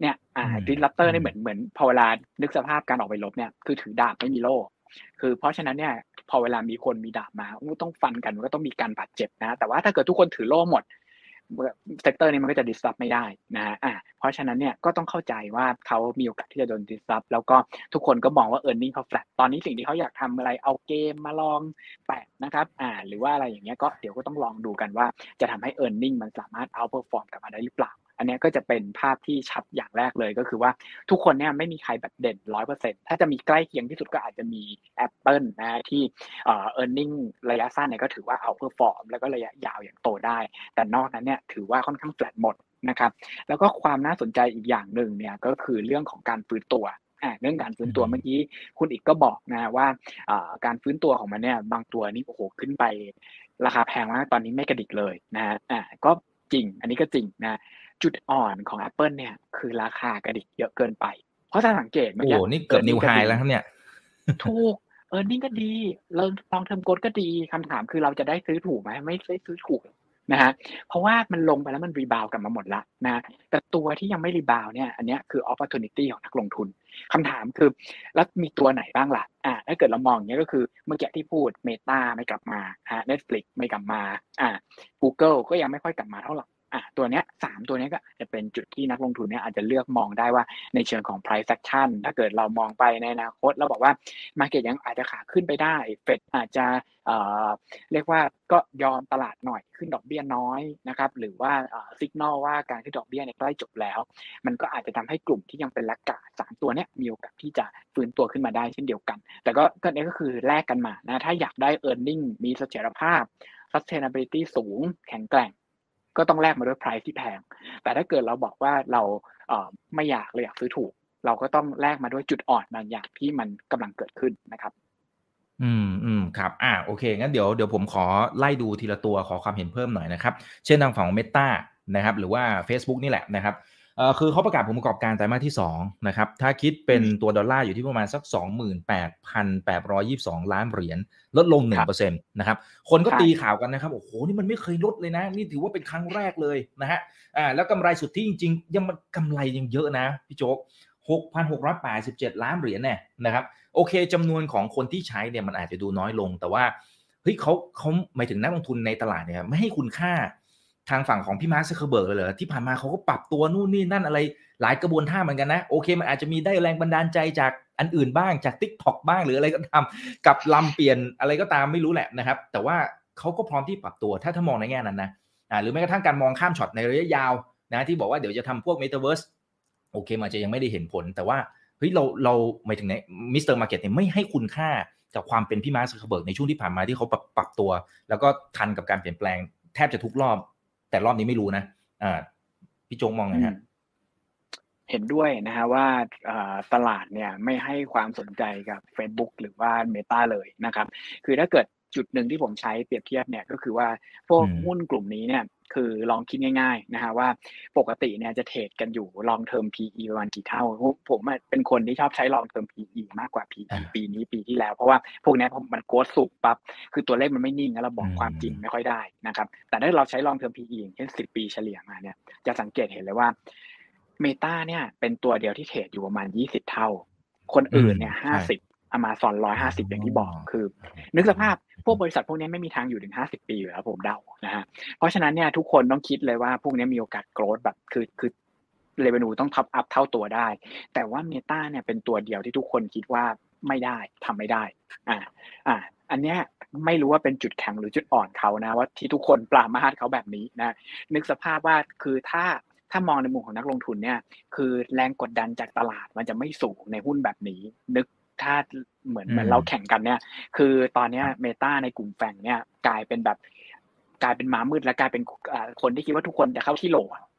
เนี่ยอ่า disruptor นี่เหมือนเหมือนพอเวลานึกสภาพการออกไปลบเนี่ยคือถือดาบไม่มีโล่คือเพราะฉะนั้นเนี่ยพอเวลามีคนมีดาบมาต้องฟันกันก็ต้องมีการบาดเจ็บนะ แต่ว่าถ้าเกิดทุกคนถือโล่หมด sector นี้มันก็จะ disrupt ไม่ได้นะอ่าเพราะฉะนั้นเนี่ยก็ต้องเข้าใจว่าเขามีโอกาสที่จะโดน disrupt แล้วก็ทุกคนก็มองว่า earning เขาแฟลตตอนนี้สิ่งที่เขาอยากทำอะไรเอาเกมมาลองแปะนะครับอ่าหรือว่าอะไรอย่างเงี้ยก็เดี๋ยวก็ต้องลองดูกันว่าจะทำให้ earning มันสามารถ outperform กลับมาได้หรือเปล่า อันนี้ก็จะเป็นภาพที่ชัดอย่างแรกเลยก็คือว่าทุกคนเนี่ยไม่มีใครแบบเด่นร้อยเปอร์เซ็นถ้าจะมีใกล้เคียงที่สุดก็อาจจะมี Apple นะที่เอ่อ earning ระยะสั้นเนี่ยก็ถือว่า outperform แล้วก็ระยะยาวอย่างโตได้ แต่นอกนั้นเนี่ยถือว่าค่อนข้างแฟลตหมดนะครับแล้วก็ความน่าสนใจอีกอย่างหนึ่งเนี่ยก็คือเรื่องของการฟื้นตัวเรื่องการฟื้นตัวเมื่อกี้คุณอีกก็บอกนะว่าการฟื้นตัวของมันเนี่ยบางตัวนี่โอ้โหขึ้นไป ราคาแพงมากตอนนี้ไม่กระดิกเลยนะอ่าก็จริง อันนี้ก็จริงนะ จุดอ่อนของ Apple เนี่ย คือราคากระดิกเยอะเกินไป เพราะถ้าสังเกตเมื่อกี้โอ้นี่เกิด new high แล้วครับเนี่ยถูก earning ก็ดีเรา long term growth ก็ดีคำถามคือเราจะได้ซื้อถูกไหมไม่ได้ซื้อถูกนะฮะเพราะว่ามันลงไปแล้วมัน rebound กลับมาหมดละนะแต่ตัวที่ยังไม่ rebound เนี่ย อันนี้คือ opportunity ของนักลงทุนคำถามคือ แล้วมีตัวไหนบ้างล่ะอ่าถ้าเกิดเรามองอย่างนี้ก็คือเมื่อกี้ที่พูด Meta ไม่กลับมาฮะ Netflix ไม่กลับมาอ่า Google ก็ยังไม่ค่อยกลับมาเท่าไหร่ อะตัวเนี้ยสามตัวเนี้ยก็จะเป็นจุดที่นักลงทุนเนี่ยอาจจะเลือกมองได้ว่าในเชิงของ price action ถ้าเกิดเรามองไปในอนาคตเราบอกว่า market ยังอาจจะขาขึ้นไปได้เฟดอาจจะเอ่อเรียกว่าก็ยอมตลาดหน่อยขึ้นดอกเบี้ยน้อยนะครับหรือว่าเอ่อสัญญาณว่าการขึ้นดอกเบี้ยในใกล้จบแล้ว มันก็อาจจะทำให้กลุ่มที่ยังเป็นลักกาสามตัวเนี้ยมีโอกาสที่จะฟื้นตัวขึ้นมาได้เช่นเดียวกัน แต่ก็ก็นี้ก็คือแลกกันมานะถ้าอยากได้ e a r n i n g มีเสถียรภาพ sustainability สูงแข็งแกร่ง ก็ต้องแลกมาด้วย price ที่แพง แต่ถ้าเกิดเราบอกว่าเราเไม่อยากเราอยากซื้อถูก เราก็ต้องแลกมาด้วยจุดอ่อนบางอย่างที่มันกำลังเกิดขึ้นนะครับ อืมอืมครับ อ่าโอเคงั้นเดี๋ยวเดี๋ยวผมขอไล่ดูทีละตัวขอความเห็นเพิ่มหน่อยนะครับ เช่นทางฝั่งของเมตานะครับ หรือว่า Facebook นี่แหละนะครับ คือเขาประกาศผลประกอบการไตรมาสที่2นะครับ ถ้าคิดเป็นตัวดอลลาร์อยู่ที่ประมาณสัก 28,822 ล้านเหรียญ ลดลง 1%นะครับ คนก็ตีข่าวกันนะครับ โอ้โห นี่มันไม่เคยลดเลยนะ นี่ถือว่าเป็นครั้งแรกเลยนะฮะ อ่า แล้วกำไรสุทธิจริง ๆ ยังมันกำไรยังเยอะนะ พี่โจ๊ก 6,687 ล้านเหรียญเนี่ยนะครับ โอเคจำนวนของคนที่ใช้เนี่ยมันอาจจะดูน้อยลง แต่ว่า เฮ้ยเขาเขาหมายถึงนักลงทุนในตลาดเนี่ยไม่ให้คุณค่า ทางฝั่งของพี่มาร์คซักเคอร์เบิร์กเลยเหรอที่ผ่านมาเขาก็ปรับตัวนู่นนี่นั่นอะไรหลายกระบวนท่าเหมือนกันนะ โอเค มันอาจจะมีได้แรงบันดาลใจจากอันอื่นบ้างจาก TikTok บ้างหรืออะไรก็ตามกับลำเปลี่ยนอะไรก็ตามไม่รู้แหละนะครับ แต่ว่าเขาก็พร้อมที่ปรับตัวถ้าถ้ามองในแง่นั้นนะหรือแม้กระทั่งการมองข้ามช็อตในระยะยาวนะที่บอกว่าเดี๋ยวจะทำพวกเมตาเวิร์สโอเคมันจะยังไม่ได้เห็นผล แต่ว่าเฮ้ยเราเราหมายถึงใน Mr. Market เนี่ยไม่ให้คุณค่ากับความเป็นพี่มาร์คซักเคอร์เบิร์กในช่วงที่ผ่านมาที่เขาปรับปรับตัว แล้วก็ทันกับการเปลี่ยนแปลงแทบจะทุกรอบ แต่รอบนี้ไม่รู้นะอ่าพี่จงมองไงฮะเห็นด้วยนะฮะว่าตลาดเนี่ยไม่ให้ความสนใจกับ Facebook หรือว่า Meta เลยนะครับ คือถ้าเกิด จุดหนึ่งที่ผมใช้เปรียบเทียบเนี่ยก็คือว่าพวกหุ้นกลุ่มนี้เนี่ยคือลองคิดง่ายๆนะฮะว่าปกติเนี่ยจะเทรดกันอยู่ลองเทอม PE ประมาณกี่เท่า ผมเป็นคนที่ชอบใช้ลองเทอม PE มากกว่า PE ปีนี้ปีที่แล้ว เพราะว่าพวกนี้มันโกดสุกปั๊บคือตัวเลขมันไม่นิ่งแล้วเราบอกความจริงไม่ค่อยได้นะครับ แต่ถ้าเราใช้ลองเทอม PE อย่างเช่น10 ปีเฉลี่ยมาเนี่ยจะสังเกตเห็นเลยว่าเมตาเนี่ยเป็นตัวเดียวที่เทรดอยู่ประมาณ 20 เท่า คนอื่นเนี่ย50 อมาซอนร้อยห้าสิบอย่างที่บอกคือ นึกสภาพพวกบริษัทพวกนี้ไม่มีทางอยู่ถึงห้าสิบปีอยู่แล้วผมเดานะฮะเพราะฉะนั้นเนี่ยทุกคนต้องคิดเลยว่าพวกนี้มีโอกาสโกรธแบบคือคือเรเวนูต้องทับอัพเท่าตัวได้ แต่ว่าเมตาเนี่ยเป็นตัวเดียวที่ทุกคนคิดว่าไม่ได้ทำไม่ได้อ่าอ่าอันเนี้ยไม่รู้ว่าเป็นจุดแข็งหรือจุดอ่อนเขานะว่าที่ทุกคนปรามาสเขาแบบนี้นะนึกสภาพว่าคือถ้าถ้ามองในมุมของนักลงทุนเนี่ย คือแรงกดดันจากตลาดมันจะไม่สูงในหุ้นแบบนี้ นึก ถ้าเหมือนเหมือนเราแข่งกันเนี่ย คือตอนนี้เมตาในกลุ่มแฝงเนี่ยกลายเป็นแบบกลายเป็นม้ามืดและกลายเป็นคนที่คิดว่าทุกคนจะเข้าที่โหล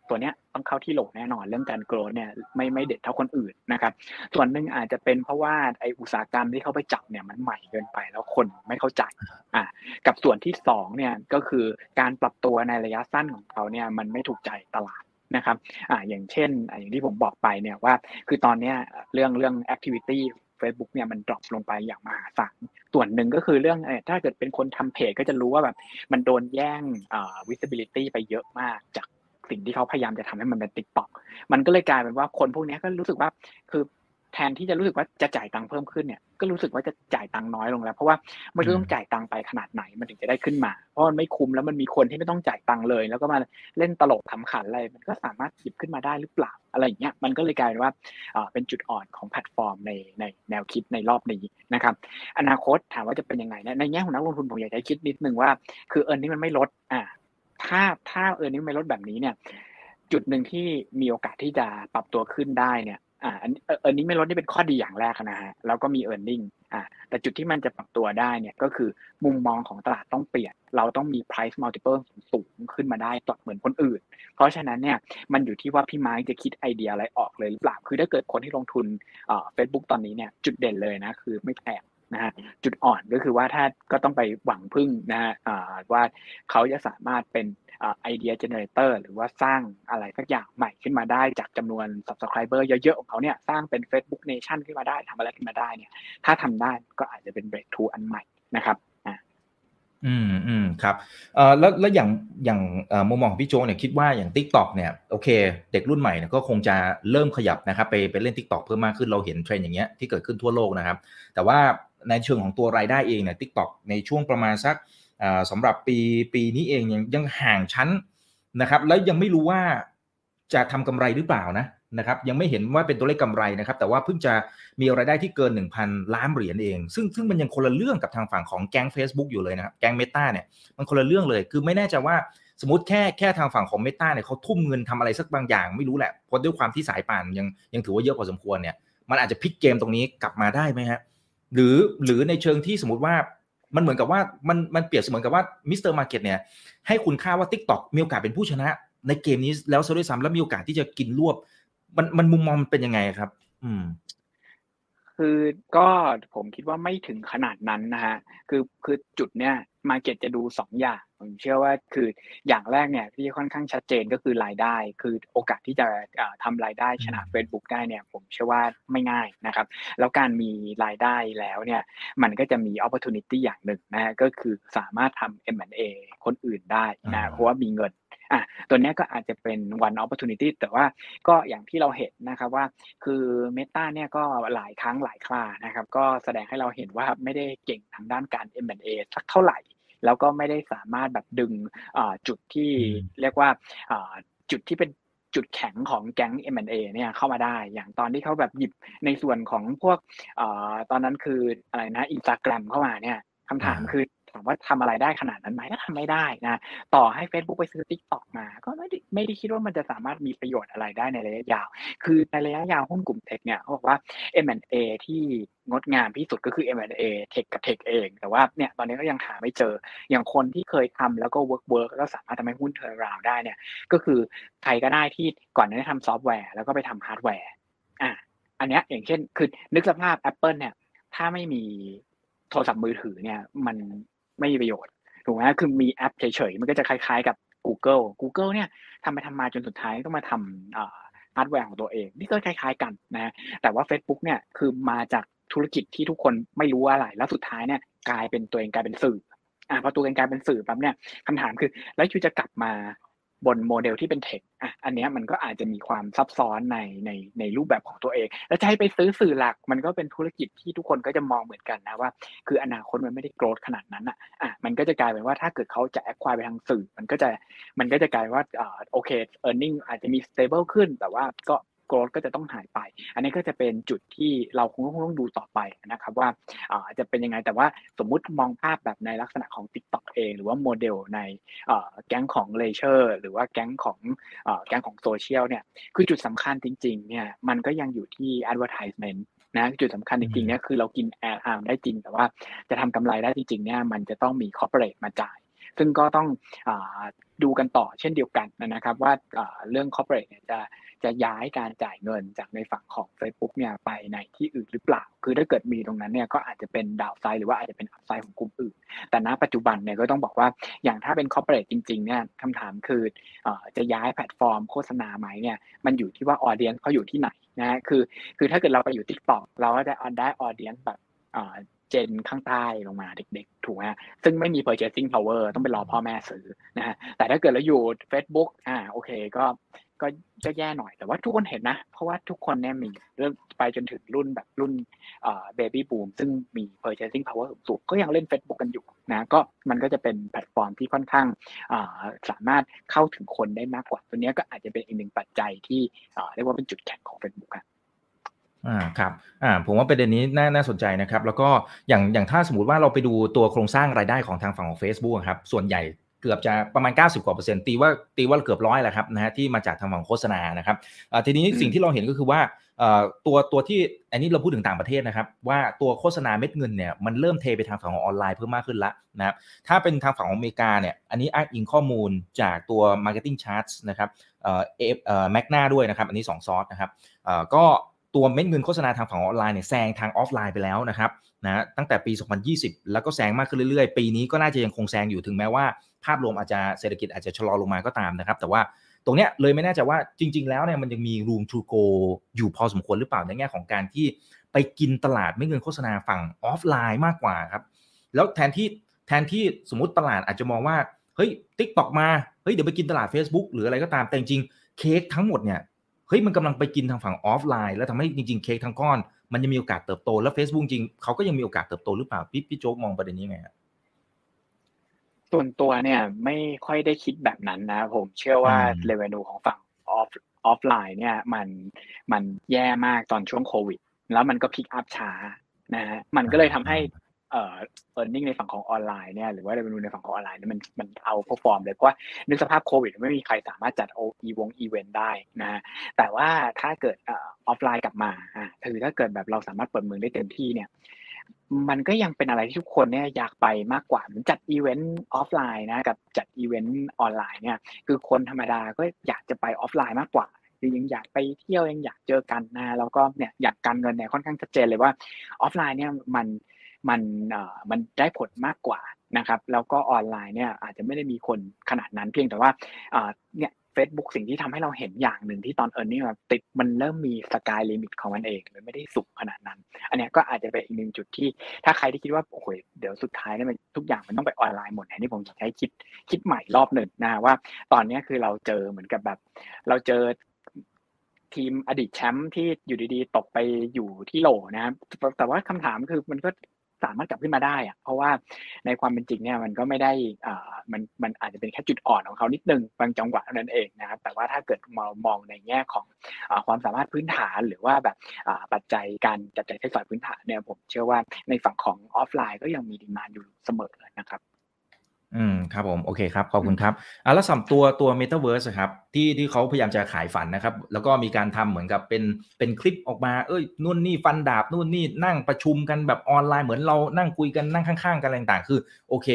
ตัวเนี้ยต้องเข้าที่โหลแน่นอนเรื่องการโกรธเนี่ยไม่ไม่เด็ดเท่าคนอื่นนะครับส่วนหนึ่งอาจจะเป็นเพราะว่าไออุตสาหกรรมที่เขาไปจับเนี่ยมันใหม่เกินไปแล้วคนไม่เข้าใจอะกับส่วนที่สองเนี่ยก็คือการปรับตัวในระยะสั้นของเขาเนี่ยมันไม่ถูกใจตลาดนะครับอ่าอย่างเช่นอย่างที่ผมบอกไปเนี่ยว่า คือตอนเนี้ยเรื่องเรื่อง activity Facebook เนี่ยมันดรอปลงไปอย่างมหาศาลส่วนหนึ่งก็คือเรื่องถ้าเกิดเป็นคนทำเพจก็จะรู้ว่าแบบมันโดนแย่ง visibility ไปเยอะมากจากสิ่งที่เขาพยายามจะทำให้มันเป็น TikTok มันก็เลยกลายเป็นว่าคนพวกนี้ก็รู้สึกว่าคือ แทนที่จะรู้สึกว่าจะจ่ายตังค์เพิ่มขึ้นเนี่ยก็รู้สึกว่าจะจ่ายตังค์น้อยลงแล้ว เพราะว่าไม่รู้ต้องจ่ายตังค์ไปขนาดไหนมันถึงจะได้ขึ้นมา เพราะมันไม่คุ้มแล้วมันมีคนที่ไม่ต้องจ่ายตังค์เลย แล้วก็มาเล่นตลกทำขันอะไรมันก็สามารถหยิบขึ้นมาได้หรือเปล่าอะไรอย่างเงี้ยมันก็เลยกลายเป็นว่าเป็นจุดอ่อนของแพลตฟอร์มในในแนวคิดในรอบนี้นะครับอนาคตถามว่าจะเป็นยังไงในแง่ของนักลงทุนผมอยากจะคิดนิดนึงว่า คือ earning มันไม่ลดอ่าถ้าถ้า earning ไม่ลดแบบนี้เนี่ยจุดหนึ่งที่มีโอกาสที่จะปรับตัวขึ้นได้เนี่ย อ่าอัน earning ไม่ลดนี่เป็นข้อดีอย่างแรกนะฮะแล้วก็มี earning อ่าแต่จุดที่มันจะปรับตัวได้เนี่ยก็คือมุมมองของตลาดต้องเปลี่ยน เราต้องมี price multiple สูงขึ้นมาได้ต่อเหมือนคนอื่น เพราะฉะนั้นเนี่ยมันอยู่ที่ว่าพี่มาร์คจะคิดไอเดียอะไรออกเลยหรือเปล่าคือถ้าเกิดคนที่ลงทุนอ่าเฟซบุ๊กตอนนี้เนี่ยจุดเด่นเลยนะคือไม่แพง นะฮะจุดอ่อนก็คือว่าถ้าก็ต้องไปหวังพึ่งนะฮะว่าเขาจะสามารถเป็น idea generator หรือว่าสร้างอะไรสักอย่างใหม่ขึ้นมาได้จากจำนวน subscriber เยอะๆ ของเขาเนี่ยสร้างเป็น Facebook Nation ขึ้นมาได้ทำอะไรขึ้นมาได้เนี่ยถ้าทำได้ก็อาจจะเป็น breakthrough อันใหม่นะครับอืมอืมครับเอ่อแล้วแล้วอย่างอย่างมุมมองของพี่โจ๊กเนี่ยคิดว่าอย่าง Tik t o อกเนี่ยโอเค เด็กรุ่นใหม่เนี่ยก็คงจะเริ่มขยับนะครับไปไปเล่น Tik t o อกเพิ่มมากขึ้นเราเห็นเทรนด์อย่างเงี้ยที่เกิดขึ้นทั่วโลกนะครับ แต่ว่า ในเชิงของตัวรายได้เองเนี่ย Tik t o อกในช่วงประมาณสักสำหรับปีปีนี้เองยังยังห่างชั้นนะครับแล้วยังไม่รู้ว่าจะทำกำไรหรือเปล่านะนะครับยังไม่เห็นว่าเป็นตัวเลขกำไรนะครับแต่ว่าเพิ่งจะมีรายได้ที่เกิน 1,000 ล้านเหรียญเอง ซึ่งซึ่งมันยังคนละเรื่องกับทางฝั่งของแก๊ง Facebook อยู่เลยนะครับแก๊งเมตาเนี่ยมันคนละเรื่องเลย คือไม่แน่ใจว่าสมมติแค่แค่ทางฝั่งของเมตาเนี่ยเขาทุ่มเงินทำอะไรสักบางอย่างไม่รู้แหละเพราะด้วยความที่สายป่านยังยังถือว่าเยอะพอสมควรเนี่ยมันอาจจะพลิกเกมตรงนี้กลับมาได้ไหมฮะ หรือหรือในเชิงที่สมมติว่ามันเหมือนกับว่ามันมันเปรียบเสมือนกับว่า Mr. Market เนี่ยให้คุณค่าว่า Tik t o อกมีโอกาสเป็นผู้ชนะ ในเกมนี้แล้วซะด้วยซ้ำแล้วมีโอกาสที่จะกินรวบ มันมันมุมมองมันเป็นยังไงครับ อืม คือก็ผมคิดว่าไม่ถึงขนาดนั้นนะฮะคือคือจุดเนี้ย market จะดู2อย่างผมเชื่อว่าคืออย่างแรกเนี่ยที่ค่อนข้างชัดเจนก็คือรายได้ คือโอกาสที่จะทำรายได้ชนะ Facebook ได้เนี่ยผมเชื่อว่าไม่ง่ายนะครับ แล้วการมีรายได้แล้วเนี่ยมันก็จะมี opportunity อย่างหนึ่งนะก็คือสามารถทำ M&A คนอื่นได้นะเพราะว่ามีเงิน อะตัวนี้ก็อาจจะเป็น one opportunity แต่ว่าก็อย่างที่เราเห็นนะครับว่า คือ Meta เนี่ยก็หลายครั้งหลายครานะครับ ก็แสดงให้เราเห็นว่าไม่ได้เก่งทางด้านการ M&A สักเท่าไหร่ แล้วก็ไม่ได้สามารถแบบดึงจุดที่เรียกว่าจุดที่เป็นจุดแข็งของแก๊ง M&A เนี่ยเข้ามาได้ อย่างตอนที่เขาแบบหยิบในส่วนของพวกอตอนนั้นคืออะไรนะอินสตาแกรมเข้ามาเนี่ยคำถามคือ ถามว่าทำอะไรได้ขนาดนั้นไหมก็ทำไม่ได้นะ ต่อให้ Facebook ไปซื้อ Tik t o อกมา ก็ไม่ได้ไม่ได้คิดว่ามันจะสามารถมีประโยชน์อะไรได้ในระยะยาว คือในระยะยาวหุ้นกลุ่มเทคเนี่ยเขาบอกว่า M&A ที่งดงามที่สุดก็คือ M&A tech กับ tech เอง แต่ว่าเนี่ยตอนนี้ก็ยังหาไม่เจอ อย่างคนที่เคยทำแล้วก็ work work แล้วสามารถทำให้หุ้นเทอร์ราวได้เนี่ย ก็คือใครก็ได้ที่ก่อนจะได้ทำซอฟต์แวร์แล้วก็ไปทำฮาร์ดแวร์ อะ อันนี้อย่างเช่น คือนึกสภาพ Apple เนี่ย ถ้าไม่มีโทรศัพท์มือถือเนี่ย มัน ไม่มีประโยชน์ถูกไหมคือมีแอปเฉยๆ มันก็จะคล้ายๆกับ Google Google เนี่ยทำไปทำมาจนสุดท้ายต้องมาทำฮาร์ดแวร์ของตัวเอง นี่ก็คล้ายๆกันนะแต่ว่า Facebook เนี่ยคือมาจากธุรกิจที่ทุกคนไม่รู้อะไร แล้วสุดท้ายเนี่ยกลายเป็นตัวเองกลายเป็นสื่ออ่าพอตัวเองกลายเป็นสื่อปั๊บเนี่ยคำถามคือ แล้ว you จะกลับมา บนโมเดลที่เป็น tech อะอันนี้มันก็อาจจะมีความซับซ้อนในในในรูปแบบของตัวเอง แล้วจะให้ไปซื้อสื่อหลักมันก็เป็นธุรกิจที่ทุกคนก็จะมองเหมือนกันนะว่า คืออนาคตมันไม่ได้ growth ขนาดนั้นอะอะมันก็จะกลายเป็นว่าถ้าเกิดเขาจะ acquire ไปทางสื่อ มันก็จะมันก็จะกลายว่าอ่าโอเคearning อาจจะมี stable ขึ้นแต่ว่าก็ growth ก็จะต้องหายไป อันนี้ก็จะเป็นจุดที่เราคงต้องดูต่อไปนะครับว่าจะเป็นยังไงแต่ว่าสมมุติมองภาพแบบในลักษณะของ TikTok เอง หรือว่าโมเดลในแก๊งของ leisure หรือว่าแก๊งของแก๊งของโซเชียลเนี่ยคือจุดสำคัญจริงๆเนี่ยมันก็ยังอยู่ที่ advertisement นะจุดสำคัญจริงๆเนี่ยคือเรากิน airtime ได้จริง แต่ว่าจะทำกำไรได้จริงๆเนี่ยมันจะต้องมี corporate มาจ่าย ซึ่งก็ต้องอดูกันต่อเช่นเดียวกันนะครับ ว่าเรื่อง corporate เนี่ยจะจะย้ายการจ่ายเงินจากในฝั่งของ Facebook เนี่ยไปในที่อื่นหรือเปล่า คือถ้าเกิดมีตรงนั้นเนี่ยก็อาจจะเป็น downside หรือว่าอาจจะเป็น upside ของกลุ่มอื่น แต่ณปัจจุบันเนี่ยก็ต้องบอกว่าอย่างถ้าเป็น corporate จริงๆเนี่ยคำถามคือจะย้ายแพลตฟอร์มโฆษณาไหมเนี่ยมันอยู่ที่ว่า audience เขาอยู่ที่ไหนนะคือคือถ้าเกิดเราไปอยู่ TikTok เราก็จะได้ audience แบบ เจนข้างใต้ลงมาเด็กๆ ถูกไหมซึ่งไม่มี purchasing power ต้องไปรอพ่อแม่ซื้อนะฮะแต่ถ้าเกิดเราอยู่ Facebook อ่าโอเคก็ก็จะแย่หน่อยแต่ว่าทุกคนเห็นนะ เพราะว่าทุกคนเนี่ยมีเริ่มไปจนถึงรุ่นแบบรุ่นเอ่อเบบี้บูมซึ่งมี purchasing power สูงก็ยังเล่น Facebook กันอยู่นะก็มันก็จะเป็นแพลตฟอร์มที่ค่อนข้างสามารถเข้าถึงคนได้มากกว่า ตัวนี้ก็อาจจะเป็นอีกหนึ่งปัจจัยที่เรียกว่าเป็นจุดแข็งของ Facebook ครับ อ่าครับอ่าผมว่าประเด็นนี้น่าน่าสนใจนะครับ แล้วก็อย่างอย่างถ้าสมมติว่าเราไปดูตัวโครงสร้างรายได้ของทางฝั่งของ Facebook ครับส่วนใหญ่เกือบจะประมาณ 90กว่าเปอร์เซ็นต์ตีว่าตีว่าเกือบร้อยแหละครับนะฮะที่มาจากทางฝั่งโฆษณานะครับทีนี้สิ่งที่เราเห็นก็คือว่าตัวตัวที่อันนี้เราพูดถึงต่างประเทศนะครับ ว่าตัวโฆษณาเม็ดเงินเนี่ยมันเริ่มเทไปทางฝั่งของออนไลน์เพิ่มมากขึ้นแล้วนะครับถ้าเป็นทางฝั่งของอเมริกาเนี่ยอันนี้อ้างอิงข้อมูลจากตัว Marketing Charts นะครับเอ่อเอ่อ Magna ด้วยนะครับ อันนี้2ซอสนะครับก็ ตัวเม็ดเงินโฆษณาทางฝั่งออนไลน์เนี่ยแซงทางออฟไลน์ไปแล้วนะครับนะตั้งแต่ปี 2020 แล้วก็แซงมากขึ้นเรื่อยๆ ปีนี้ก็น่าจะยังคงแซงอยู่ถึงแม้ว่า ภาพรวมอาจจะเศรษฐกิจอาจจะชะลอลงมาก็ตามนะครับ แต่ว่าตรงเนี้ยเลยไม่แน่ใจว่าจริง ๆ แล้วเนี่ยมันยังมี room to grow อยู่พอสมควรหรือเปล่าในแง่ของการที่ไปกินตลาดเม็ดเงินโฆษณาฝั่งออฟไลน์มากกว่าครับ แล้วแทนที่แทนที่สมมติตลาดอาจจะมองว่าเฮ้ย TikTok มาเฮ้ยเดี๋ยวไปกินตลาด Facebook หรืออะไรก็ตามแต่จริงเค้กทั้งหมดเนี่ย เฮ้ยมันกำลังไปกินทางฝั่งออฟไลน์ แล้วทำให้จริงๆเค้กทั้งก้อน มันยังมีโอกาสเติบโตแล้ว Facebook จริงเขาก็ยังมีโอกาสเติบโตหรือเปล่าพี่พี่โจ๊กมองประเด็นนี้ไงครับส่วนตัวเนี่ยไม่ค่อยได้คิดแบบนั้นนะ ผมเชื่อว่า revenue ของฝั่งออฟออฟไลน์เนี่ยมันมันแย่มากตอนช่วงโควิด แล้วมันก็ pick up ช้านะฮะมันก็เลยทำให้ เอ่อ earning ในฝั่งของออนไลน์เนี่ยหรือว่า revenue ในฝั่งของออนไลน์เนี่ยมันมัน outperform เลยเพราะว่าในสภาพโควิดไม่มีใครสามารถจัดโออีวงอีเวนต์ได้นะแต่ว่าถ้าเกิดออฟไลน์กลับมาอ่าคือถ้าเกิดแบบเราสามารถเปิดเมืองได้เต็มที่เนี่ยมันก็ยังเป็นอะไรที่ทุกคนเนี่ยอยากไปมากกว่าเหมือนจัดอีเวนต์ออฟไลน์นะกับจัดอีเวนต์ออนไลน์เนี่ยคือคนธรรมดาก็อยากจะไปออฟไลน์มากกว่าคือยังอยากไปเที่ยวยังอยากเจอกันนะแล้วก็เนี่ยอย่างการเงินเนี่ยค่อนข้างชัดเจนเลยว่าออฟไลน์เนี่ยมัน มันเอ่อมันได้ผลมากกว่านะครับ แล้วก็ออนไลน์เนี่ยอาจจะไม่ได้มีคนขนาดนั้นเพียงแต่ว่าเอ่อเนี่ย Facebook สิ่งที่ทำให้เราเห็นอย่างหนึ่งที่ตอน earning ติดมันเริ่มมี sky limit ของมันเองเลยไม่ได้สูงขนาดนั้น อันนี้ก็อาจจะเป็นอีกหนึ่งจุดที่ ถ้าใครที่คิดว่าโอ้โหเดี๋ยวสุดท้ายเนี่ยมันทุกอย่างมันต้องไปออนไลน์หมดอันนี้ผมจะให้คิดคิดใหม่รอบหนึ่งนะว่า ตอนนี้คือเราเจอเหมือนกับแบบ เราเจอทีมอดีตแชมป์ที่อยู่ดีๆ ตกไปอยู่ที่โหลนะครับแต่ว่าคำถามคือมันก็ สามารถกลับขึ้นมาได้อะเพราะว่าในความเป็นจริงเนี่ยมันก็ไม่ได้อ่ามันมันอาจจะเป็นแค่จุดอ่อนของเขานิดนึงบางจังหวะนั้นเองนะครับ แต่ว่าถ้าเกิดมองมองในแง่ของอความสามารถพื้นฐานหรือว่าแบบปัจจัยการจัดจ่ายใช้สอยพื้นฐานเนี่ยผมเชื่อว่าในฝั่งของออฟไลน์ก็ยังมีดีมานอยู่เสมอนะครับ อืมครับผมโอเคครับขอบคุณครับอะแล้วสำตัวตัว Metaverse ครับที่ที่เขาพยายามจะขายฝันนะครับ แล้วก็มีการทำเหมือนกับเป็นเป็นคลิปออกมา เอ้ยนู่นนี่ฟันดาบนู่นนี่นั่งประชุมกันแบบออนไลน์เหมือนเรานั่งคุยกันนั่งข้างๆ กันอะไรต่างๆ คือโอเค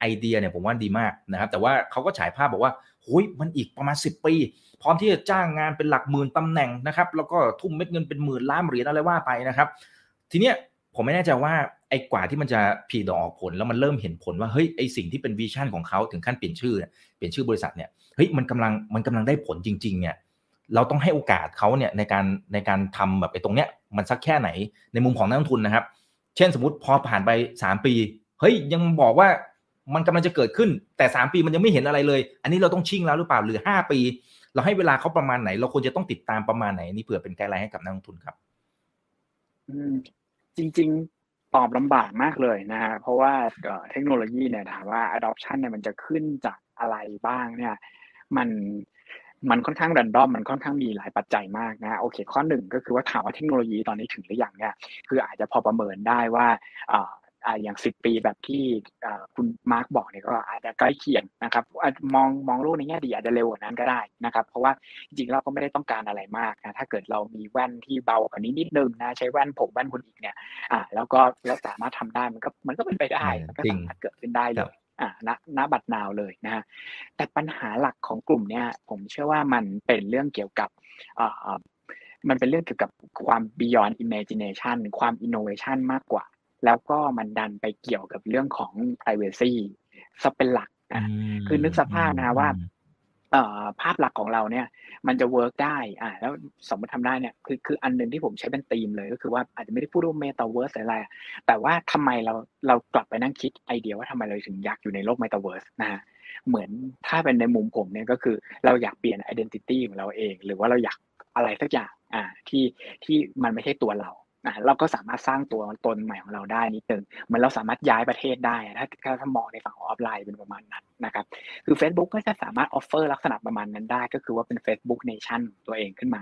ไอเดียเนี่ยผมว่าดีมากนะครับ แต่ว่าเขาก็ฉายภาพบอกว่าหุยมันอีกประมาณ 10 ปี พร้อมที่จะจ้างงานเป็นหลักหมื่นตำแหน่งนะครับ แล้วก็ทุ่มเม็ดเงินเป็นหมื่นล้านเหรียญอะไรว่าไปนะครับ ทีเนี้ยผมไม่แน่ใจว่า ไอ้กว่าที่มันจะผลิดอกออกผลแล้วมันเริ่มเห็นผลว่าเฮ้ยไอ้สิ่งที่เป็น vision ของเขาถึงขั้นเปลี่ยนชื่อเปลี่ยนชื่อบริษัทเนี่ยเฮ้ยมันกำลังมันกำลังได้ผลจริงๆเนี่ยเราต้องให้โอกาสเขาเนี่ยในการในการทำแบบไอ้ตรงเนี้ยมันสักแค่ไหนในมุมของนักลงทุนนะครับ เช่นสมมติพอผ่านไป 3 ปีเฮ้ยยังบอกว่ามันกำลังจะเกิดขึ้นแต่ 3 ปีมันยังไม่เห็นอะไรเลย อันนี้เราต้องชิ่งแล้วหรือเปล่าหรือ 5 ปี เราให้เวลาเขาประมาณไหน เราควรจะต้องติดตามประมาณไหนนี่เผื่อเป็น guideline ให้กับนักลงทุนครับจริง ตอบลำบากมากเลยนะฮะเพราะว่าเทคโนโลยีเนี่ยถามว่า adoption เนี่ยมันจะขึ้นจากอะไรบ้างเนี่ยมันมันค่อนข้างรันดอมมันค่อนข้างมีหลายปัจจัยมากนะโอเค ข้อหนึ่งก็คือว่าถามว่าเทคโนโลยีตอนนี้ถึงหรือยังเนี่ยคืออาจจะพอประเมินได้ว่า อย่างสิบปีแบบที่คุณมาร์กบอกเนี่ยก็อาจจะใกล้เคียงนะครับมองมองโลกในแง่ดีอาจจะเร็วกว่านั้นก็ได้นะครับ เพราะว่าจริงๆเราก็ไม่ได้ต้องการอะไรมากนะถ้าเกิดเรามีแว่นที่เบากว่านี้นิดนึงนะใช้แว่นผมแว่นคุณอีกเนี่ยอ่าแล้วก็แล้วสามารถทำได้มันก็มันก็เป็นไปได้มันก็สามารถเกิดขึ้นได้เลยอ่าณณบัตรนาวเลยนะฮะแต่ปัญหาหลักของกลุ่มเนี่ยผมเชื่อว่ามันเป็นเรื่องเกี่ยวกับอ่ามันเป็นเรื่องเกี่ยวกับความ beyond imagination ความ innovation มากกว่า แล้วก็มันดันไปเกี่ยวกับเรื่องของ privacy ซะเป็นหลักนะคือนึกสภาพนะว่าภาพหลักของเราเนี่ย มันจะเวิร์กได้อ่าแล้วสมมติทำได้เนี่ยคือคืออันหนึ่งที่ผมใช้เป็นธีมเลยก็คือว่าอาจจะไม่ได้พูดว่าเมตาเวิร์สอะไร แต่ว่าทำไมเราเรากลับไปนั่งคิดไอเดียว่าทำไมเราถึงอยากอยู่ในโลกเมตาเวิร์สนะฮะเหมือนถ้าเป็นในมุมผมเนี่ยก็คือเราอยากเปลี่ยน identity ของเราเอง หรือว่าเราอยากอะไรสักอย่างอ่าที่ที่มันไม่ใช่ตัวเรา นะเราก็สามารถสร้างตัวตนใหม่ของเราได้นิดนึงเหมือนเราสามารถย้ายประเทศได้ถ้าถ้ามองในฝั่งออฟไลน์เป็นประมาณนั้นนะครับคือ Facebook ก็จะสามารถ offer ลักษณะประมาณนั้นได้ ก็คือว่าเป็น Facebook Nation ตัวเองขึ้นมา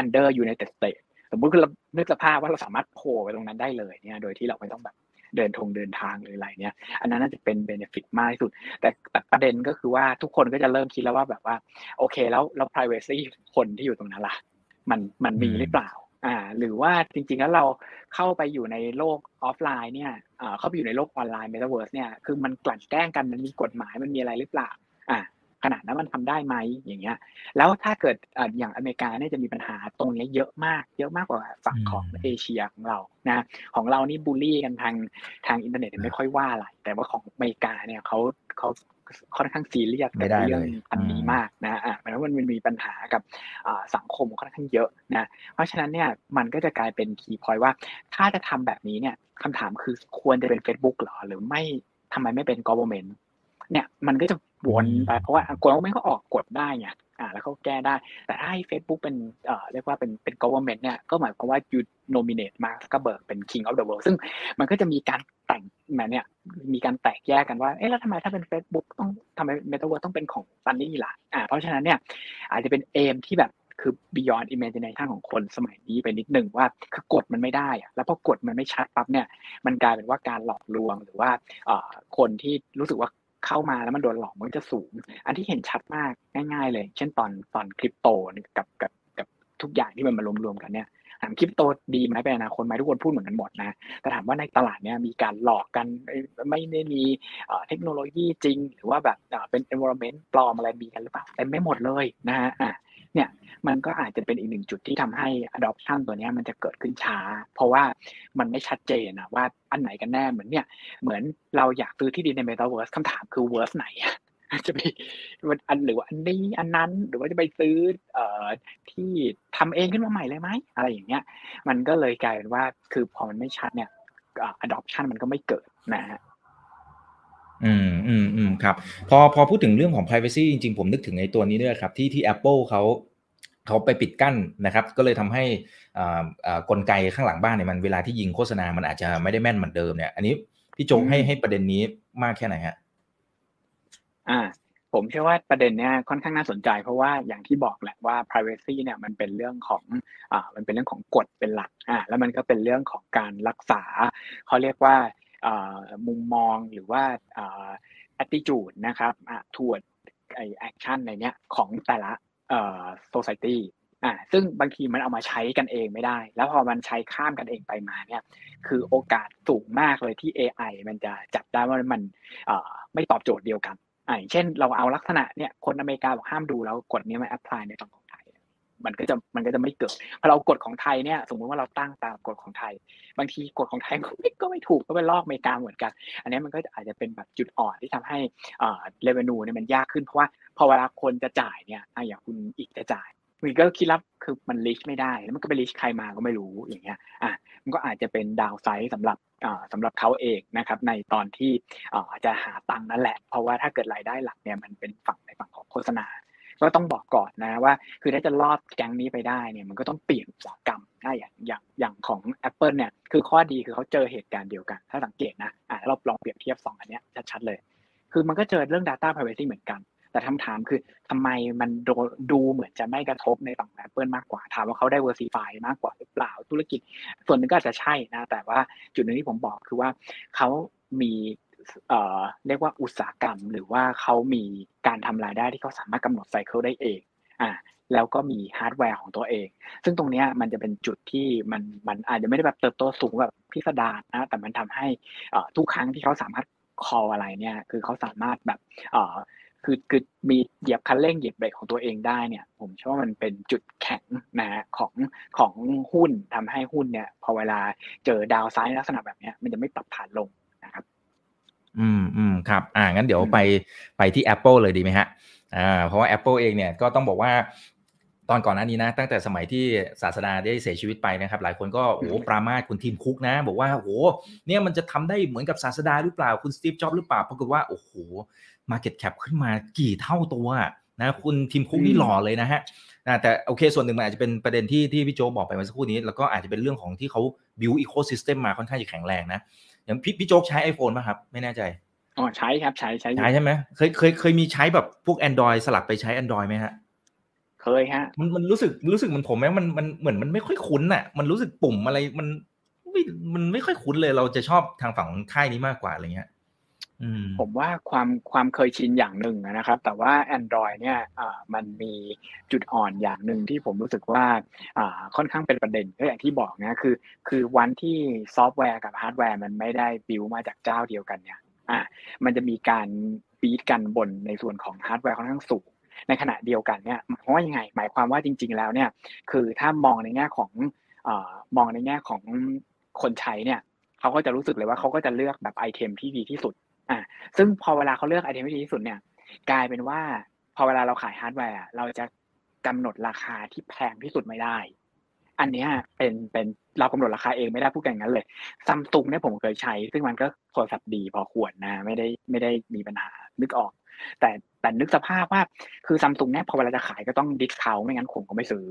under United States สมมติเรานึกสภาพว่าเราสามารถโผล่ไปตรงนั้นได้เลยเนี่ยโดยที่เราไม่ต้องแบบเดินทงเดินทางหรืออะไรเนี่ย อันนั้นน่าจะเป็น benefit มากที่สุด แต่แต่ประเด็นก็คือว่าทุกคนก็จะเริ่มคิดแล้วว่าแบบว่า โอเคแล้วแล้ว privacy คนที่อยู่ตรงนั้นล่ะ มันมันมีหรือเปล่า อ่าหรือว่าจริงๆแล้วเราเข้าไปอยู่ในโลกออฟไลน์เนี่ยอ่าเข้าไปอยู่ในโลกออนไลน์เมตาเวิร์สเนี่ยคือมันกลั่นแกล้งกันมันมีกฎหมายมันมีอะไรหรือเปล่าอ่าขนาดนั้นมันทำได้ไหมอย่างเงี้ย แล้วถ้าเกิดอย่างอเมริกาเนี่ยจะมีปัญหาตรงนี้เยอะมาก เยอะมากกว่าฝั่งของเอเชียของเรานะของเรานี่บูลลี่กันทางทางอินเทอร์เน็ตไม่ค่อยว่าอะไรแต่ว่าของอเมริกาเนี่ยเขาเขา ค่อนข้างซีเรียสกับเรื่องอันนี้มากนะอะมันมันมีปัญหากับสังคมค่อนข้างเยอะนะเพราะฉะนั้นเนี่ยมันก็จะกลายเป็น key point ว่า ถ้าจะทำแบบนี้เนี่ยคำถามคือควรจะเป็น Facebook หรอหรือไม่ทำไมไม่เป็น government เนี่ยมันก็จะวนไปเพราะว่า government ก็ออกกฎได้ไง อ่าแล้วเขาแก้ได้ แต่ถ้าให้ Facebook เป็นเอ่อเรียกว่าเป็นเป็น government เนี่ยก็หมายความว่า you nominate มาร์คก็เบิร์กเป็น king of the world ซึ่งมันก็จะมีการแต่งแบบเนี่ยมีการแตกแยกกันว่าเอ๊ะแล้วทำไมถ้าเป็น Facebook ต้องทำไม Metaverse ต้องเป็นของซันนี่ล่ะอ่าเพราะฉะนั้นเนี่ยอาจจะเป็นเอมที่แบบคือ beyond imagination ของคนสมัยนี้ไปนิดหนึ่งว่าคือกฎมันไม่ได้อะแล้วพอกฎมันไม่ชัดปั๊บเนี่ยมันกลายเป็นว่าการหลอกลวงหรือว่าคนที่รู้สึกว่า เข้ามาแล้วมันโดนหลอกมันจะสูง อันที่เห็นชัดมากง่าย ๆ เลย เช่นตอนตอนคริปโตกับกับกับทุกอย่างที่มันมารวมๆกันเนี่ยถามคริปโตดีไหมเป็นอนาคตไหมทุกคนพูดเหมือนกันหมดนะแต่ถามว่าในตลาดเนี้ยมีการหลอกกันไม่ได้มีเทคโนโลยีจริง หรือว่าแบบเป็น environment ปลอมอะไรมีกันหรือเปล่าเต็มไม่หมดเลยนะฮะอะ เนี่ยมันก็อาจจะเป็นอีกหนึ่งจุดที่ทำให้ adoption ตัวนี้มันจะเกิดขึ้นช้า เพราะว่ามันไม่ชัดเจนนะว่าอันไหนกันแน่เหมือนเนี่ยเหมือนเราอยากซื้อที่ดินใน Metaverse คำถามคือ verse ไหนจะไปอันหรือว่าอันนี้อันนั้นหรือว่าจะไปซื้อเอ่อที่ทำเองขึ้นมาใหม่เลยไหมอะไรอย่างเงี้ย มันก็เลยกลายเป็นว่าคือพอมันไม่ชัดเนี่ย adoption มันก็ไม่เกิดนะฮะ อืมอืมอืมครับ พอพอพูดถึงเรื่องของ privacy จริงๆ ผมนึกถึงในตัวนี้ด้วยครับ ที่ที่ Apple เขาเขาไปปิดกั้นนะครับ ก็เลยทำให้อ่าอ่ากลไกข้างหลังบ้านเนี่ยมันเวลาที่ยิงโฆษณา มันอาจจะไม่ได้แม่นเหมือนเดิมเนี่ย อันนี้พี่โจให้ให้ประเด็นนี้มากแค่ไหนฮะ อ่า ผมเชื่อว่าประเด็นเนี้ยค่อนข้างน่าสนใจ เพราะว่าอย่างที่บอกแหละว่า privacy เนี่ยมันเป็นเรื่องของอ่ามันเป็นเรื่องของกฎเป็นหลักอ่าแล้วมันก็เป็นเรื่องของการรักษาเขาเรียกว่าอ่า มุมมองหรือว่าอ่า attitude นะครับอ่า toward ไอ action ในเนี้ยของแต่ละเอ่อ society อ่าซึ่งบางทีมันเอามาใช้กันเองไม่ได้ แล้วพอมันใช้ข้ามกันเองไปมาเนี่ย คือโอกาสสูงมากเลยที่ AI มันจะจับได้ว่ามันเอ่อไม่ตอบโจทย์เดียวกันอ่าเช่นเราเอาลักษณะเนี่ยคนอเมริกาบอกห้ามดูแล้วกฎนี้มาแอพพลายในฝั่งของ มันก็จะมันก็จะไม่เกิดพอเรากฎของไทยเนี่ยสมมติว่าเราตั้งตามกฎของไทย บางทีกฎของไทยก็ไม่ก็ไม่ถูกก็ไปลอกอเมริกาเหมือนกัน อันนี้มันก็อาจจะเป็นแบบจุดอ่อนที่ทำให้อ่าเรเวนูเนี่ยมันยากขึ้นเพราะว่าพอเวลาคนจะจ่ายเนี่ยอย่างคุณอีกจะจ่ายมันก็คิดรับคือมันลิชไม่ได้แล้วมันก็ไปลิชใครมาก็ไม่รู้อย่างเงี้ยอะมันก็อาจจะเป็นดาวไซด์สำหรับอ่าสำหรับเขาเองนะครับในตอนที่อ่าจะหาตังค์นั่นแหละ เพราะว่าถ้าเกิดรายได้หลักเนี่ยมันเป็นฝั่งในฝั่งของโฆษณา ก็ต้องบอกก่อนนะว่า คือถ้าจะรอดแก๊งนี้ไปได้เนี่ยมันก็ต้องเปลี่ยนอุตสาหกรรมได้อย่างอย่างอย่างของ Apple เนี่ยคือข้อดีคือเขาเจอเหตุการณ์เดียวกัน ถ้าสังเกตนะอ่าเราลองเปรียบเทียบสองอันเนี้ยชัดๆเลย คือมันก็เจอเรื่อง Data Privacy เหมือนกัน แต่คำถามคือทำไมมันดดูเหมือนจะไม่กระทบในฝั่ง Apple มากกว่าถามว่าเขาได้ diversify มากกว่าหรือเปล่าธุรกิจ ส่วนหนึ่งก็อาจจะใช่นะแต่ว่าจุดหนึ่งที่ผมบอกคือว่าเขามี เอ่อเรียกว่าอุตสาหกรรม หรือว่าเขามีการทำรายได้ที่เขาสามารถกำหนด cycle ได้เองอ่าแล้วก็มีฮาร์ดแวร์ของตัวเอง ซึ่งตรงนี้มันจะเป็นจุดที่มันมันอาจจะไม่ได้แบบเติบโตสูงแบบพิสดารนะ แต่มันทำให้ทุกครั้งที่เขาสามารถคออะไรเนี่ย คือเขาสามารถแบบคือคือมีเหยียบคันเร่งเหยียบเบรกของตัวเองได้เนี่ย ผมเชื่อว่ามันเป็นจุดแข็งนะของของหุ้นทำให้หุ้นเนี่ย พอเวลาเจอ downside ลักษณะแบบนี้มันจะไม่ปรับฐานลง อืมอืมครับ อ่างั้นเดี๋ยวไปไปที่ Apple เลยดีไหมฮะอ่าเพราะว่า Apple เองเนี่ยก็ต้องบอกว่าตอนก่อนหน้านี้นะ ตั้งแต่สมัยที่ศาสดาได้เสียชีวิตไปนะครับ หลายคนก็โอ้ปรามาสคุณ Tim Cook นะ บอกว่าโอ้เนี่ยมันจะทำได้เหมือนกับศาสดาหรือเปล่าคุณ Steve Jobs หรือเปล่าปรากฏว่าโอ้โห market cap ขึ้นมากี่เท่าตัวนะคุณ Tim Cook นี่หล่อเลยนะฮะแต่โอเคส่วนหนึ่งมันอาจจะเป็นประเด็นที่ที่พี่โจบอกไปเมื่อสักครู่นี้ แล้วก็อาจจะเป็นเรื่องของที่เขา build ecosystem มาค่อนข้างจะแข็งแรงนะ อย่างพี่พี่โจใช้ iPhone ป่ะครับ ไม่แน่ใจอ๋อใช้ครับใช้ใช้ใช้ใช่ไหมเคยเคยเคยมีใช้แบบพวก Android สลับไปใช้ Android ไหมฮะเคยฮะ มันมันรู้สึกรู้สึกมันผมแม้มันมันเหมือนมันไม่ค่อยคุ้นอะ มันรู้สึกปุ่มอะไรมันไม่มันไม่ค่อยคุ้นเลยเราจะชอบทางฝั่งของค่ายนี้มากกว่าอะไรเงี้ย ผมว่าความความเคยชินอย่างหนึ่งนะครับ แต่ว่า Android เนี่ยมันมีจุดอ่อนอย่างหนึ่งที่ผมรู้สึกว่าค่อนข้างเป็นประเด็นก็อย่างที่บอกนะคือ คือวันที่ซอฟต์แวร์กับฮาร์ดแวร์มันไม่ได้บิวมาจากเจ้าเดียวกันเนี่ยอ่ามันจะมีการ bid กันบนในส่วนของฮาร์ดแวร์ค่อนข้างสูงในขณะเดียวกันเนี่ยหมายความว่ายังไง หมายความว่าจริง ๆ แล้วเนี่ย คือถ้ามองในแง่ของมองในแง่ของคนใช้เนี่ยเขาก็จะรู้สึกเลยว่าเขาก็จะเลือกแบบ item ที่ดีที่สุด อ่าซึ่งพอเวลาเขาเลือก item ที่ดีที่สุดเนี่ย กลายเป็นว่าพอเวลาเราขายฮาร์ดแวร์เราจะกำหนดราคาที่แพงที่สุดไม่ได้ อันนี้เป็นเป็นเรากำหนดราคาเองไม่ได้พูดกันงั้นเลยซัมซุงเนี่ยผมเคยใช้ ซึ่งมันก็โทรศัพท์ดีพอควรนะ ไม่ได้ไม่ได้มีปัญหานึกออก แต่แต่นึกสภาพว่าคือซัมซุงเนี่ยพอเวลาจะขายก็ต้อง discount ไม่งั้นผมก็ไม่ซื้อ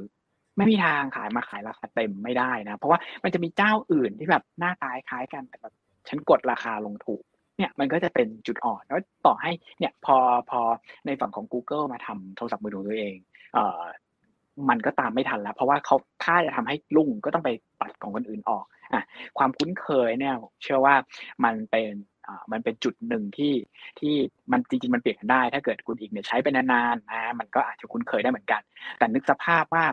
ไม่มีทางขายมาขายราคาเต็มไม่ได้นะ เพราะว่ามันจะมีเจ้าอื่นที่แบบหน้าตาคล้ายกันแต่แบบฉันกดราคาลงถูก เนี่ยมันก็จะเป็นจุดอ่อนแล้วต่อให้เนี่ยพอพอในฝั่งของ Google มาทำโทรศัพท์มือถือตัวเองเอ่อมันก็ตามไม่ทันแล้ว เพราะว่าเขาถ้าจะทำให้ลุ่งก็ต้องไปตัดของคนอื่นออกอะความคุ้นเคยเนี่ยเชื่อว่ามันเป็นมันเป็นจุดหนึ่งที่ที่มันจริงๆมันเปลี่ยนกันได้ ถ้าเกิดคุณอีกเนี่ยใช้ไปนานๆนะมันก็อาจจะคุ้นเคยได้เหมือนกัน แต่นึกสภาพว่า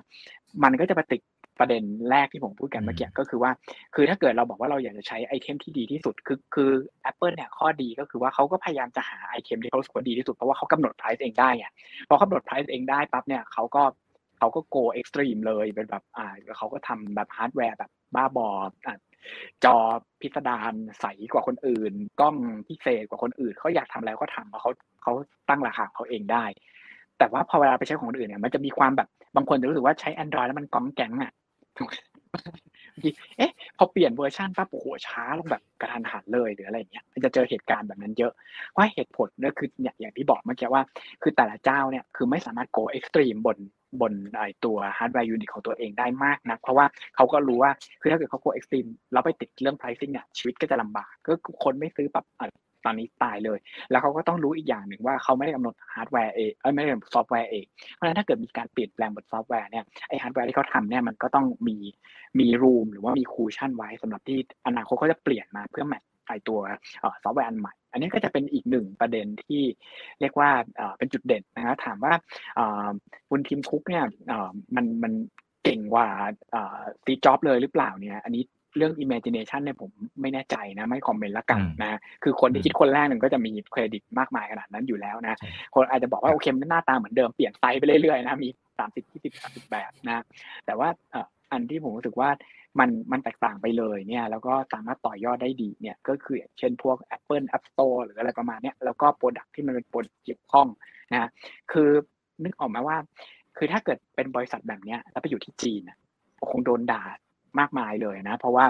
มันก็จะไปติด ประเด็นแรกที่ผมพูดกันเมื่อกี้ก็คือว่า คือถ้าเกิดเราบอกว่าเราอยากจะใช้ item ที่ดีที่สุด คือคือ Apple เนี่ยข้อดีก็คือว่าเขาก็พยายามจะหา item ที่เขารู้สึกว่าดีที่สุดเพราะว่าเขากำหนด price เองได้ไงพอเขากำหนด price เองได้ปั๊บเนี่ยเขาก็เขาก็ go extreme เลยเป็นแบบอ่าเขาก็ทำแบบฮาร์ดแวร์แบบบ้าบออ่าจอพิสดารใสกว่าคนอื่น กล้องพิเศษกว่าคนอื่นเขาอยากทำอะไรก็ทำเพราะเขาเขาตั้งราคาเขาเองได้ แต่ว่าพอเวลาไปใช้ของคนอื่นเนี่ยมันจะมีความแบบบางคนจะรู้สึกว่าใช้ Android แล้วมันก๊องแก๊งอะ เอ๊ะ พอเปลี่ยนเวอร์ชันปั๊บโอ้โหช้าลงแบบกะทันหันเลยหรืออะไรเงี้ยมันจะเจอเหตุการณ์แบบนั้นเยอะว่าเหตุผลก็คือเนี่ยอย่างที่บอกเมื่อกี้ว่า คือแต่ละเจ้าเนี่ยคือไม่สามารถ go extreme บนบนไอตัว hardware unit ของตัวเองได้มากนะเพราะว่าเขาก็รู้ว่าคือถ้าเกิดเขา go extreme แล้วไปติดเรื่อง pricing เนี่ยชีวิตก็จะลำบาก ก็คนไม่ซื้อปั๊บ ตอนนี้ตายเลย แล้วเขาก็ต้องรู้อีกอย่างหนึ่งว่าเขาไม่ได้กำหนดฮาร์ดแวร์เองไม่ได้กำหนดซอฟต์แวร์เองเพราะฉะนั้นถ้าเกิดมีการเปลี่ยนแปลงบนซอฟต์แวร์เนี่ยไอฮาร์ดแวร์ที่เขาทำเนี่ยมันก็ต้องมีมี room หรือว่ามี cushion ไว้สำหรับที่อนาคตเขาจะเปลี่ยนมาเพื่อ match ไอตัวซอฟต์แวร์อันใหม่ อันนี้ก็จะเป็นอีกหนึ่งประเด็นที่เรียกว่าเป็นจุดเด่นนะครับถามว่าคุณ Tim Cook เนี่ยมันมันเก่งกว่า Steve Jobs เลยหรือเปล่าเนี่ย อันนี้ เรื่อง imagination เนี่ยผมไม่แน่ใจนะ ไม่ comment ละกันนะคือคนที่คิดคนแรกหนึ่งก็จะมีเครดิตมากมายขนาดนั้นอยู่แล้วนะ คนอาจจะบอกว่าโอเคมันหน้าตาเหมือนเดิมเปลี่ยนไซส์ไปเรื่อยๆนะมีสามสิบที่สิบสามสิบแบบนะ แต่ว่าอันที่ผมรู้สึกว่ามันมันแตกต่างไปเลยเนี่ยแล้วก็สามารถต่อยอดได้ดีเนี่ยก็คือเช่นพวก Apple App Store หรืออะไรประมาณเนี้ยแล้วก็ product ที่มันเป็น product เกี่ยวข้องนะคือนึกออกไหมว่า คือถ้าเกิดเป็นบริษัทแบบเนี้ยแล้วไปอยู่ที่จีนคงโดนด่า มากมายเลยนะ เพราะว่า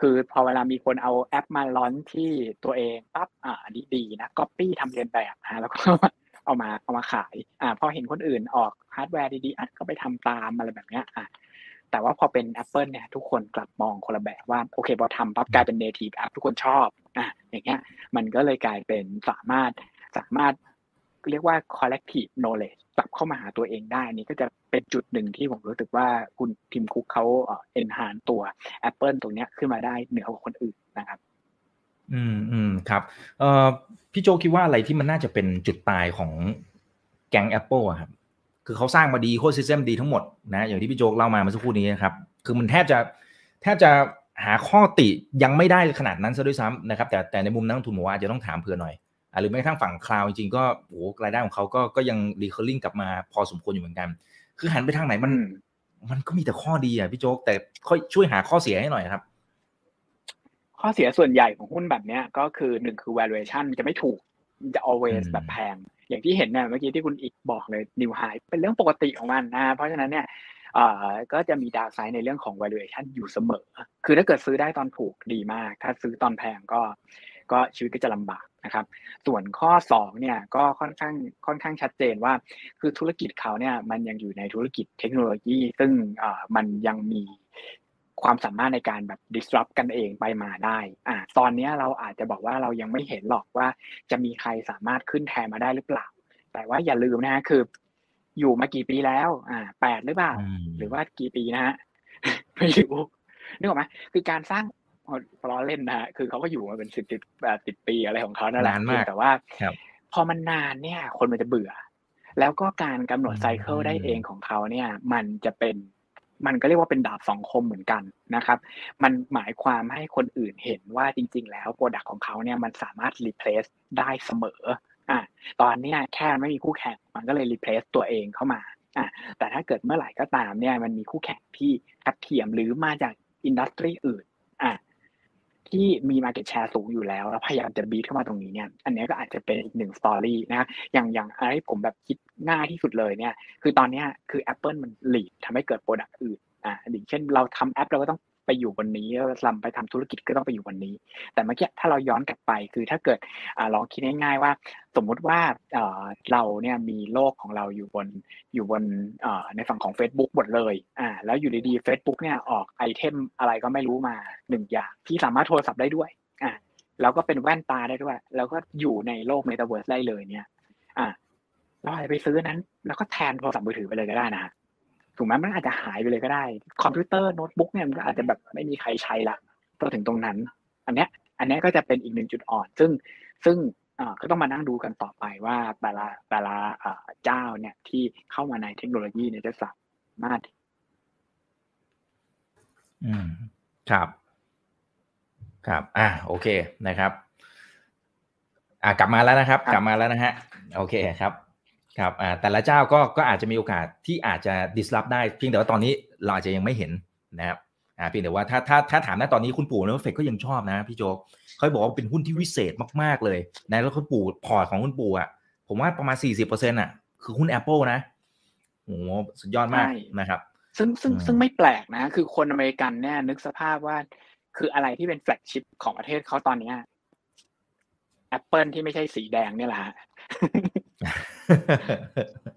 คือพอเวลามีคนเอาแอปมา run ที่ตัวเองปั๊บอ่าอันนี้ดีนะก๊อปปี้ทำเลียนแบบนะแล้วก็เอามาเอามาขายอ่าพอเห็นคนอื่นออกฮาร์ดแวร์ดีๆอะก็ไปทำตามอะไรแบบเนี้ยอ่าแต่ว่าพอเป็น Apple เนี่ยทุกคนกลับมองคนละแบบว่าโอเคพอทำปั๊บกลายเป็น native app ทุกคนชอบอะอย่างเงี้ยมันก็เลยกลายเป็นสามารถสามารถ เรียกว่า collective knowledge กลับเข้ามาหาตัวเองได้นี่ก็จะเป็นจุดหนึ่งที่ผมรู้สึกว่าคุณ Tim Cook เขา enhance ตัว Apple ตรงนี้ขึ้นมาได้เหนือกว่าคนอื่นนะครับ อืมอืมครับเอ่อพี่โจคิดว่าอะไรที่มันน่าจะเป็นจุดตายของแก๊ง Apple อะครับคือเขาสร้างมา ecosystem ดีทั้งหมดนะอย่างที่พี่โจเล่ามาเมื่อสักครู่นี้นะครับคือมันแทบจะแทบจะหาข้อติยังไม่ได้ขนาดนั้นซะด้วยซ้ำนะครับแต่แต่ในมุมนักลงทุนผมว่าอาจจะต้องถามเผื่อหน่อย หรือแม้กระทั่งฝั่ง cloud จริงๆก็โอ้โหรายได้ของเขาก็ก็ยัง recurring กลับมาพอสมควรอยู่เหมือนกัน คือหันไปทางไหนมันอืมมันก็มีแต่ข้อดีอะพี่โจ๊กแต่ค่อยช่วยหาข้อเสียให้หน่อยครับ ข้อเสียส่วนใหญ่ของหุ้นแบบเนี้ย ก็คือหนึ่งคือ valuation จะไม่ถูกมันจะ always อืมแบบแพง อย่างที่เห็นเนี่ยเมื่อกี้ที่คุณอีกบอกเลย new high เป็นเรื่องปกติของมันนะเพราะฉะนั้นเนี่ยเอ่อก็จะมีดาวไซด์ในเรื่องของ valuation อยู่เสมอ คือถ้าเกิดซื้อได้ตอนถูกดีมาก ถ้าซื้อตอนแพงก็ ก็ชีวิตก็จะลำบาก นะครับ ส่วนข้อสองเนี่ยก็ค่อนข้างค่อนข้างชัดเจนว่า คือธุรกิจเขาเนี่ยมันยังอยู่ในธุรกิจเทคโนโลยี ซึ่งเอ่อมันยังมีความสามารถในการแบบ disrupt กันเองไปมาได้ อ่า ตอนเนี้ยเราอาจจะบอกว่าเรายังไม่เห็นหรอกว่าจะมีใครสามารถขึ้นแทนมาได้หรือเปล่า แต่ว่าอย่าลืมนะฮะคือ อยู่มากี่ปีแล้ว อ่าแปดหรือเปล่าอืมหรือว่ากี่ปีนะฮะ ไม่รู้นึกออกไหมคือการสร้าง ล้อเล่นนะฮะคือเขาก็อยู่มาเป็นสิบสิบแปดสิบปีอะไรของเขานั่นแหละนานมากเพียงแต่ว่าครับพอมันนานเนี่ย คนมันจะเบื่อ แล้วก็การกำหนดอืม cycle ได้เองของเขาเนี่ย มันจะเป็นมันก็เรียกว่าเป็นดาบสองคมเหมือนกันนะครับ มันหมายความให้คนอื่นเห็นว่าจริง ๆ แล้ว product ของเขาเนี่ยมันสามารถ replace ได้เสมออะตอนเนี้ยแค่ไม่มีคู่แข่งมันก็เลย replace ตัวเองเข้ามาอะแต่ถ้าเกิดเมื่อไหร่ก็ตามเนี่ยมันมีคู่แข่งที่ทัดเทียมหรือมาจาก industry อื่นอะ ที่มี Market Share สูงอยู่แล้ว แล้วพยายามจะ beat เข้ามาตรงนี้เนี่ย อันนี้ก็อาจจะเป็นอีกหนึ่ง story นะ อย่างอย่างอะไรที่ผมแบบคิดง่ายที่สุดเลยเนี่ย คือตอนนี้คือ Apple มัน lead ทำให้เกิด product อื่นอ่าอย่างเช่นเราทำแอปเราก็ต้อง ไปอยู่บนนี้ แล้วเราไปทำธุรกิจก็ต้องไปอยู่บนนี้ แต่เมื่อกี้ถ้าเราย้อนกลับไปคือถ้าเกิดอ่าลองคิดง่ายๆว่า สมมุติว่าเราเนี่ยมีโลกของเราอยู่บนอยู่บนในฝั่งของ Facebook หมดเลยอ่าแล้วอยู่ดีๆ Facebook เนี่ยออก item อะไรก็ไม่รู้มาหนึ่งอย่างที่สามารถโทรศัพท์ได้ด้วยอ่าแล้วก็เป็นแว่นตาได้ด้วย แล้วก็อยู่ในโลก Metaverse ได้เลยเนี่ย อ่าเราอาจจะไปซื้อนั้น แล้วก็แทนโทรศัพท์มือถือไปเลยก็ได้นะ ถูกไหมมันอาจจะหายไปเลยก็ได้ คอมพิวเตอร์โน้ตบุ๊กเนี่ยมันก็อาจจะแบบไม่มีใครใช้ละพอถึงตรงนั้น อันเนี้ย อันเนี้ยก็จะเป็นอีกหนึ่งจุดอ่อน ซึ่งซึ่งเอ่อก็ต้องมานั่งดูกันต่อไปว่าแต่ละแต่ละเอ่อเจ้าเนี่ยที่เข้ามาในเทคโนโลยีเนี่ยจะสามารถ อืมครับ ครับ อ่าโอเคนะครับ อ่ากลับมาแล้วนะครับครับกลับมาแล้วนะฮะ โอเคครับ ครับอ่าแต่ละเจ้าก็ก็อาจจะมีโอกาสที่อาจจะ disrupt ได้เพียงแต่ว่าตอนนี้เราอาจจะยังไม่เห็นนะครับอ่าเพียงแต่ว่าถ้าถ้าถ้าถามนะตอนนี้คุณปู่นะเฟกก็ยังชอบนะพี่โจกเขาบอกว่าเป็นหุ้นที่วิเศษมากๆเลยนะแล้วคุณปู่พอร์ตของคุณปู่อะผมว่าประมาณ 40%อะคือหุ้น Apple นะโหสุดยอดมากใช่นะครับ ซึ่งซึ่งอืมซึ่งไม่แปลกนะ คือคนอเมริกันเนี่ยนึกสภาพว่า คืออะไรที่เป็น flagship ของประเทศเขาตอนเนี้ย Apple ที่ไม่ใช่สีแดงเนี่ยแหละฮะ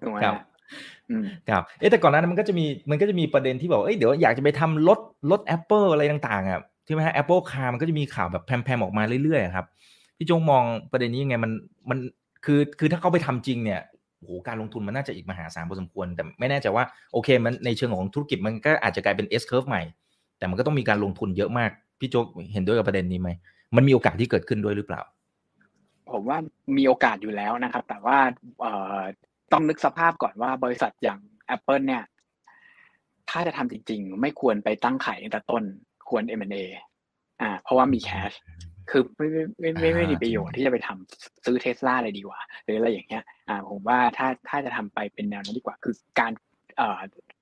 ถูกไหมครับฮะอืมครับเอ๊ะแต่ก่อนหน้านั้นมันก็จะมีมันก็จะมีประเด็นที่บอกเอ้ยเดี๋ยวอยากจะไปทำรถรถ Apple อะไรต่างๆอะใช่ไหมฮะ Apple Car มันก็จะมีข่าวแบบแพมๆออกมาเรื่อยๆอะครับพี่จงมองประเด็นนี้ยังไงมันมันคือคือถ้าเขาไปทำจริงเนี่ยโอ้โหการลงทุนมันน่าจะอีกมหาศาลพอสมควร แต่ไม่แน่ใจว่าโอเคมันในเชิงของธุรกิจมันก็อาจจะกลายเป็น S curve ใหม่ แต่มันก็ต้องมีการลงทุนเยอะมาก พี่โจกเห็นด้วยกับประเด็นนี้ไหมมันมีโอกาสที่เกิดขึ้นด้วยหรือเปล่า ผมว่ามีโอกาสอยู่แล้วนะครับ แต่ว่าเอ่อต้องนึกสภาพก่อนว่าบริษัทอย่าง Apple เนี่ย ถ้าจะทำจริง ๆ ไม่ควรไปตั้งขายตั้งแต่ต้นควร M&A อ่า เพราะว่ามี cash คือไม่ไม่ไม่ไม่ไม่มีประโยชน์ที่จะไปทำซื้อเทสลาเลยดีกว่า หรืออะไรอย่างเงี้ย อ่า ผมว่าถ้าถ้าจะทำไปเป็นแนวนั้นดีกว่า คือการเอ่อ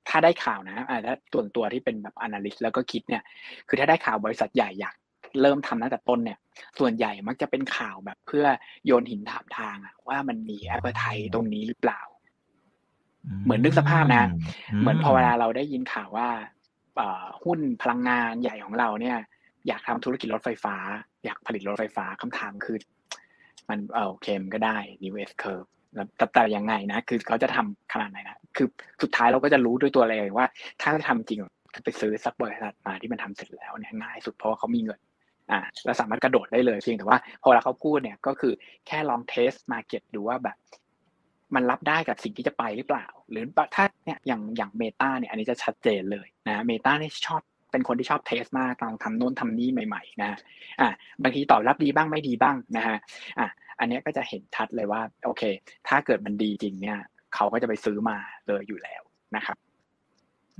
ถ้าได้ข่าวนะอ่าถ้าส่วนตัวที่เป็นแบบ analyst แล้วก็คิดเนี่ย คือถ้าได้ข่าวบริษัทใหญ่อยาก เริ่มทำตั้งแต่ต้นเนี่ย ส่วนใหญ่มักจะเป็นข่าวแบบเพื่อโยนหินถามทางอะว่ามันมี appetite ตรงนี้หรือเปล่า เหมือนนึกสภาพนะ เหมือนพอเวลาเราได้ยินข่าวว่าเอ่อหุ้นพลังงานใหญ่ของเราเนี่ย อยากทำธุรกิจรถไฟฟ้า อยากผลิตรถไฟฟ้าคำถามคือ มันเออโอเคมนก็ได้ new S curve แล้วแต่แต่ยังไงนะ คือเขาจะทำขนาดไหนนะ คือสุดท้ายเราก็จะรู้ด้วยตัวเราเองว่า ถ้าจะทำจริงไปซื้อสักบริษัทมาที่มันทำเสร็จแล้วเนี่ยง่ายสุดเพราะว่าเขามีเงิน อ่าแล้วสามารถกระโดดได้เลยเพียงแต่ว่าพอเวลาเขาพูดเนี่ยก็คือแค่ลองเทสมาเก็ตดูว่าแบบ มันรับได้กับสิ่งที่จะไปหรือเปล่า หรือถ้าเนี่ยอย่างอย่างเมตาเนี่ยอันนี้จะชัดเจนเลยนะเมตาเนี่ยชอบเป็นคนที่ชอบเทสมากลองทำโน้นทำนี้ใหม่ๆนะอะบางทีตอบรับดีบ้างไม่ดีบ้างนะฮะอะอันนี้ก็จะเห็นชัดเลยว่าโอเค ถ้าเกิดมันดีจริงเนี่ยเขาก็จะไปซื้อมาเลยอยู่แล้วนะครับ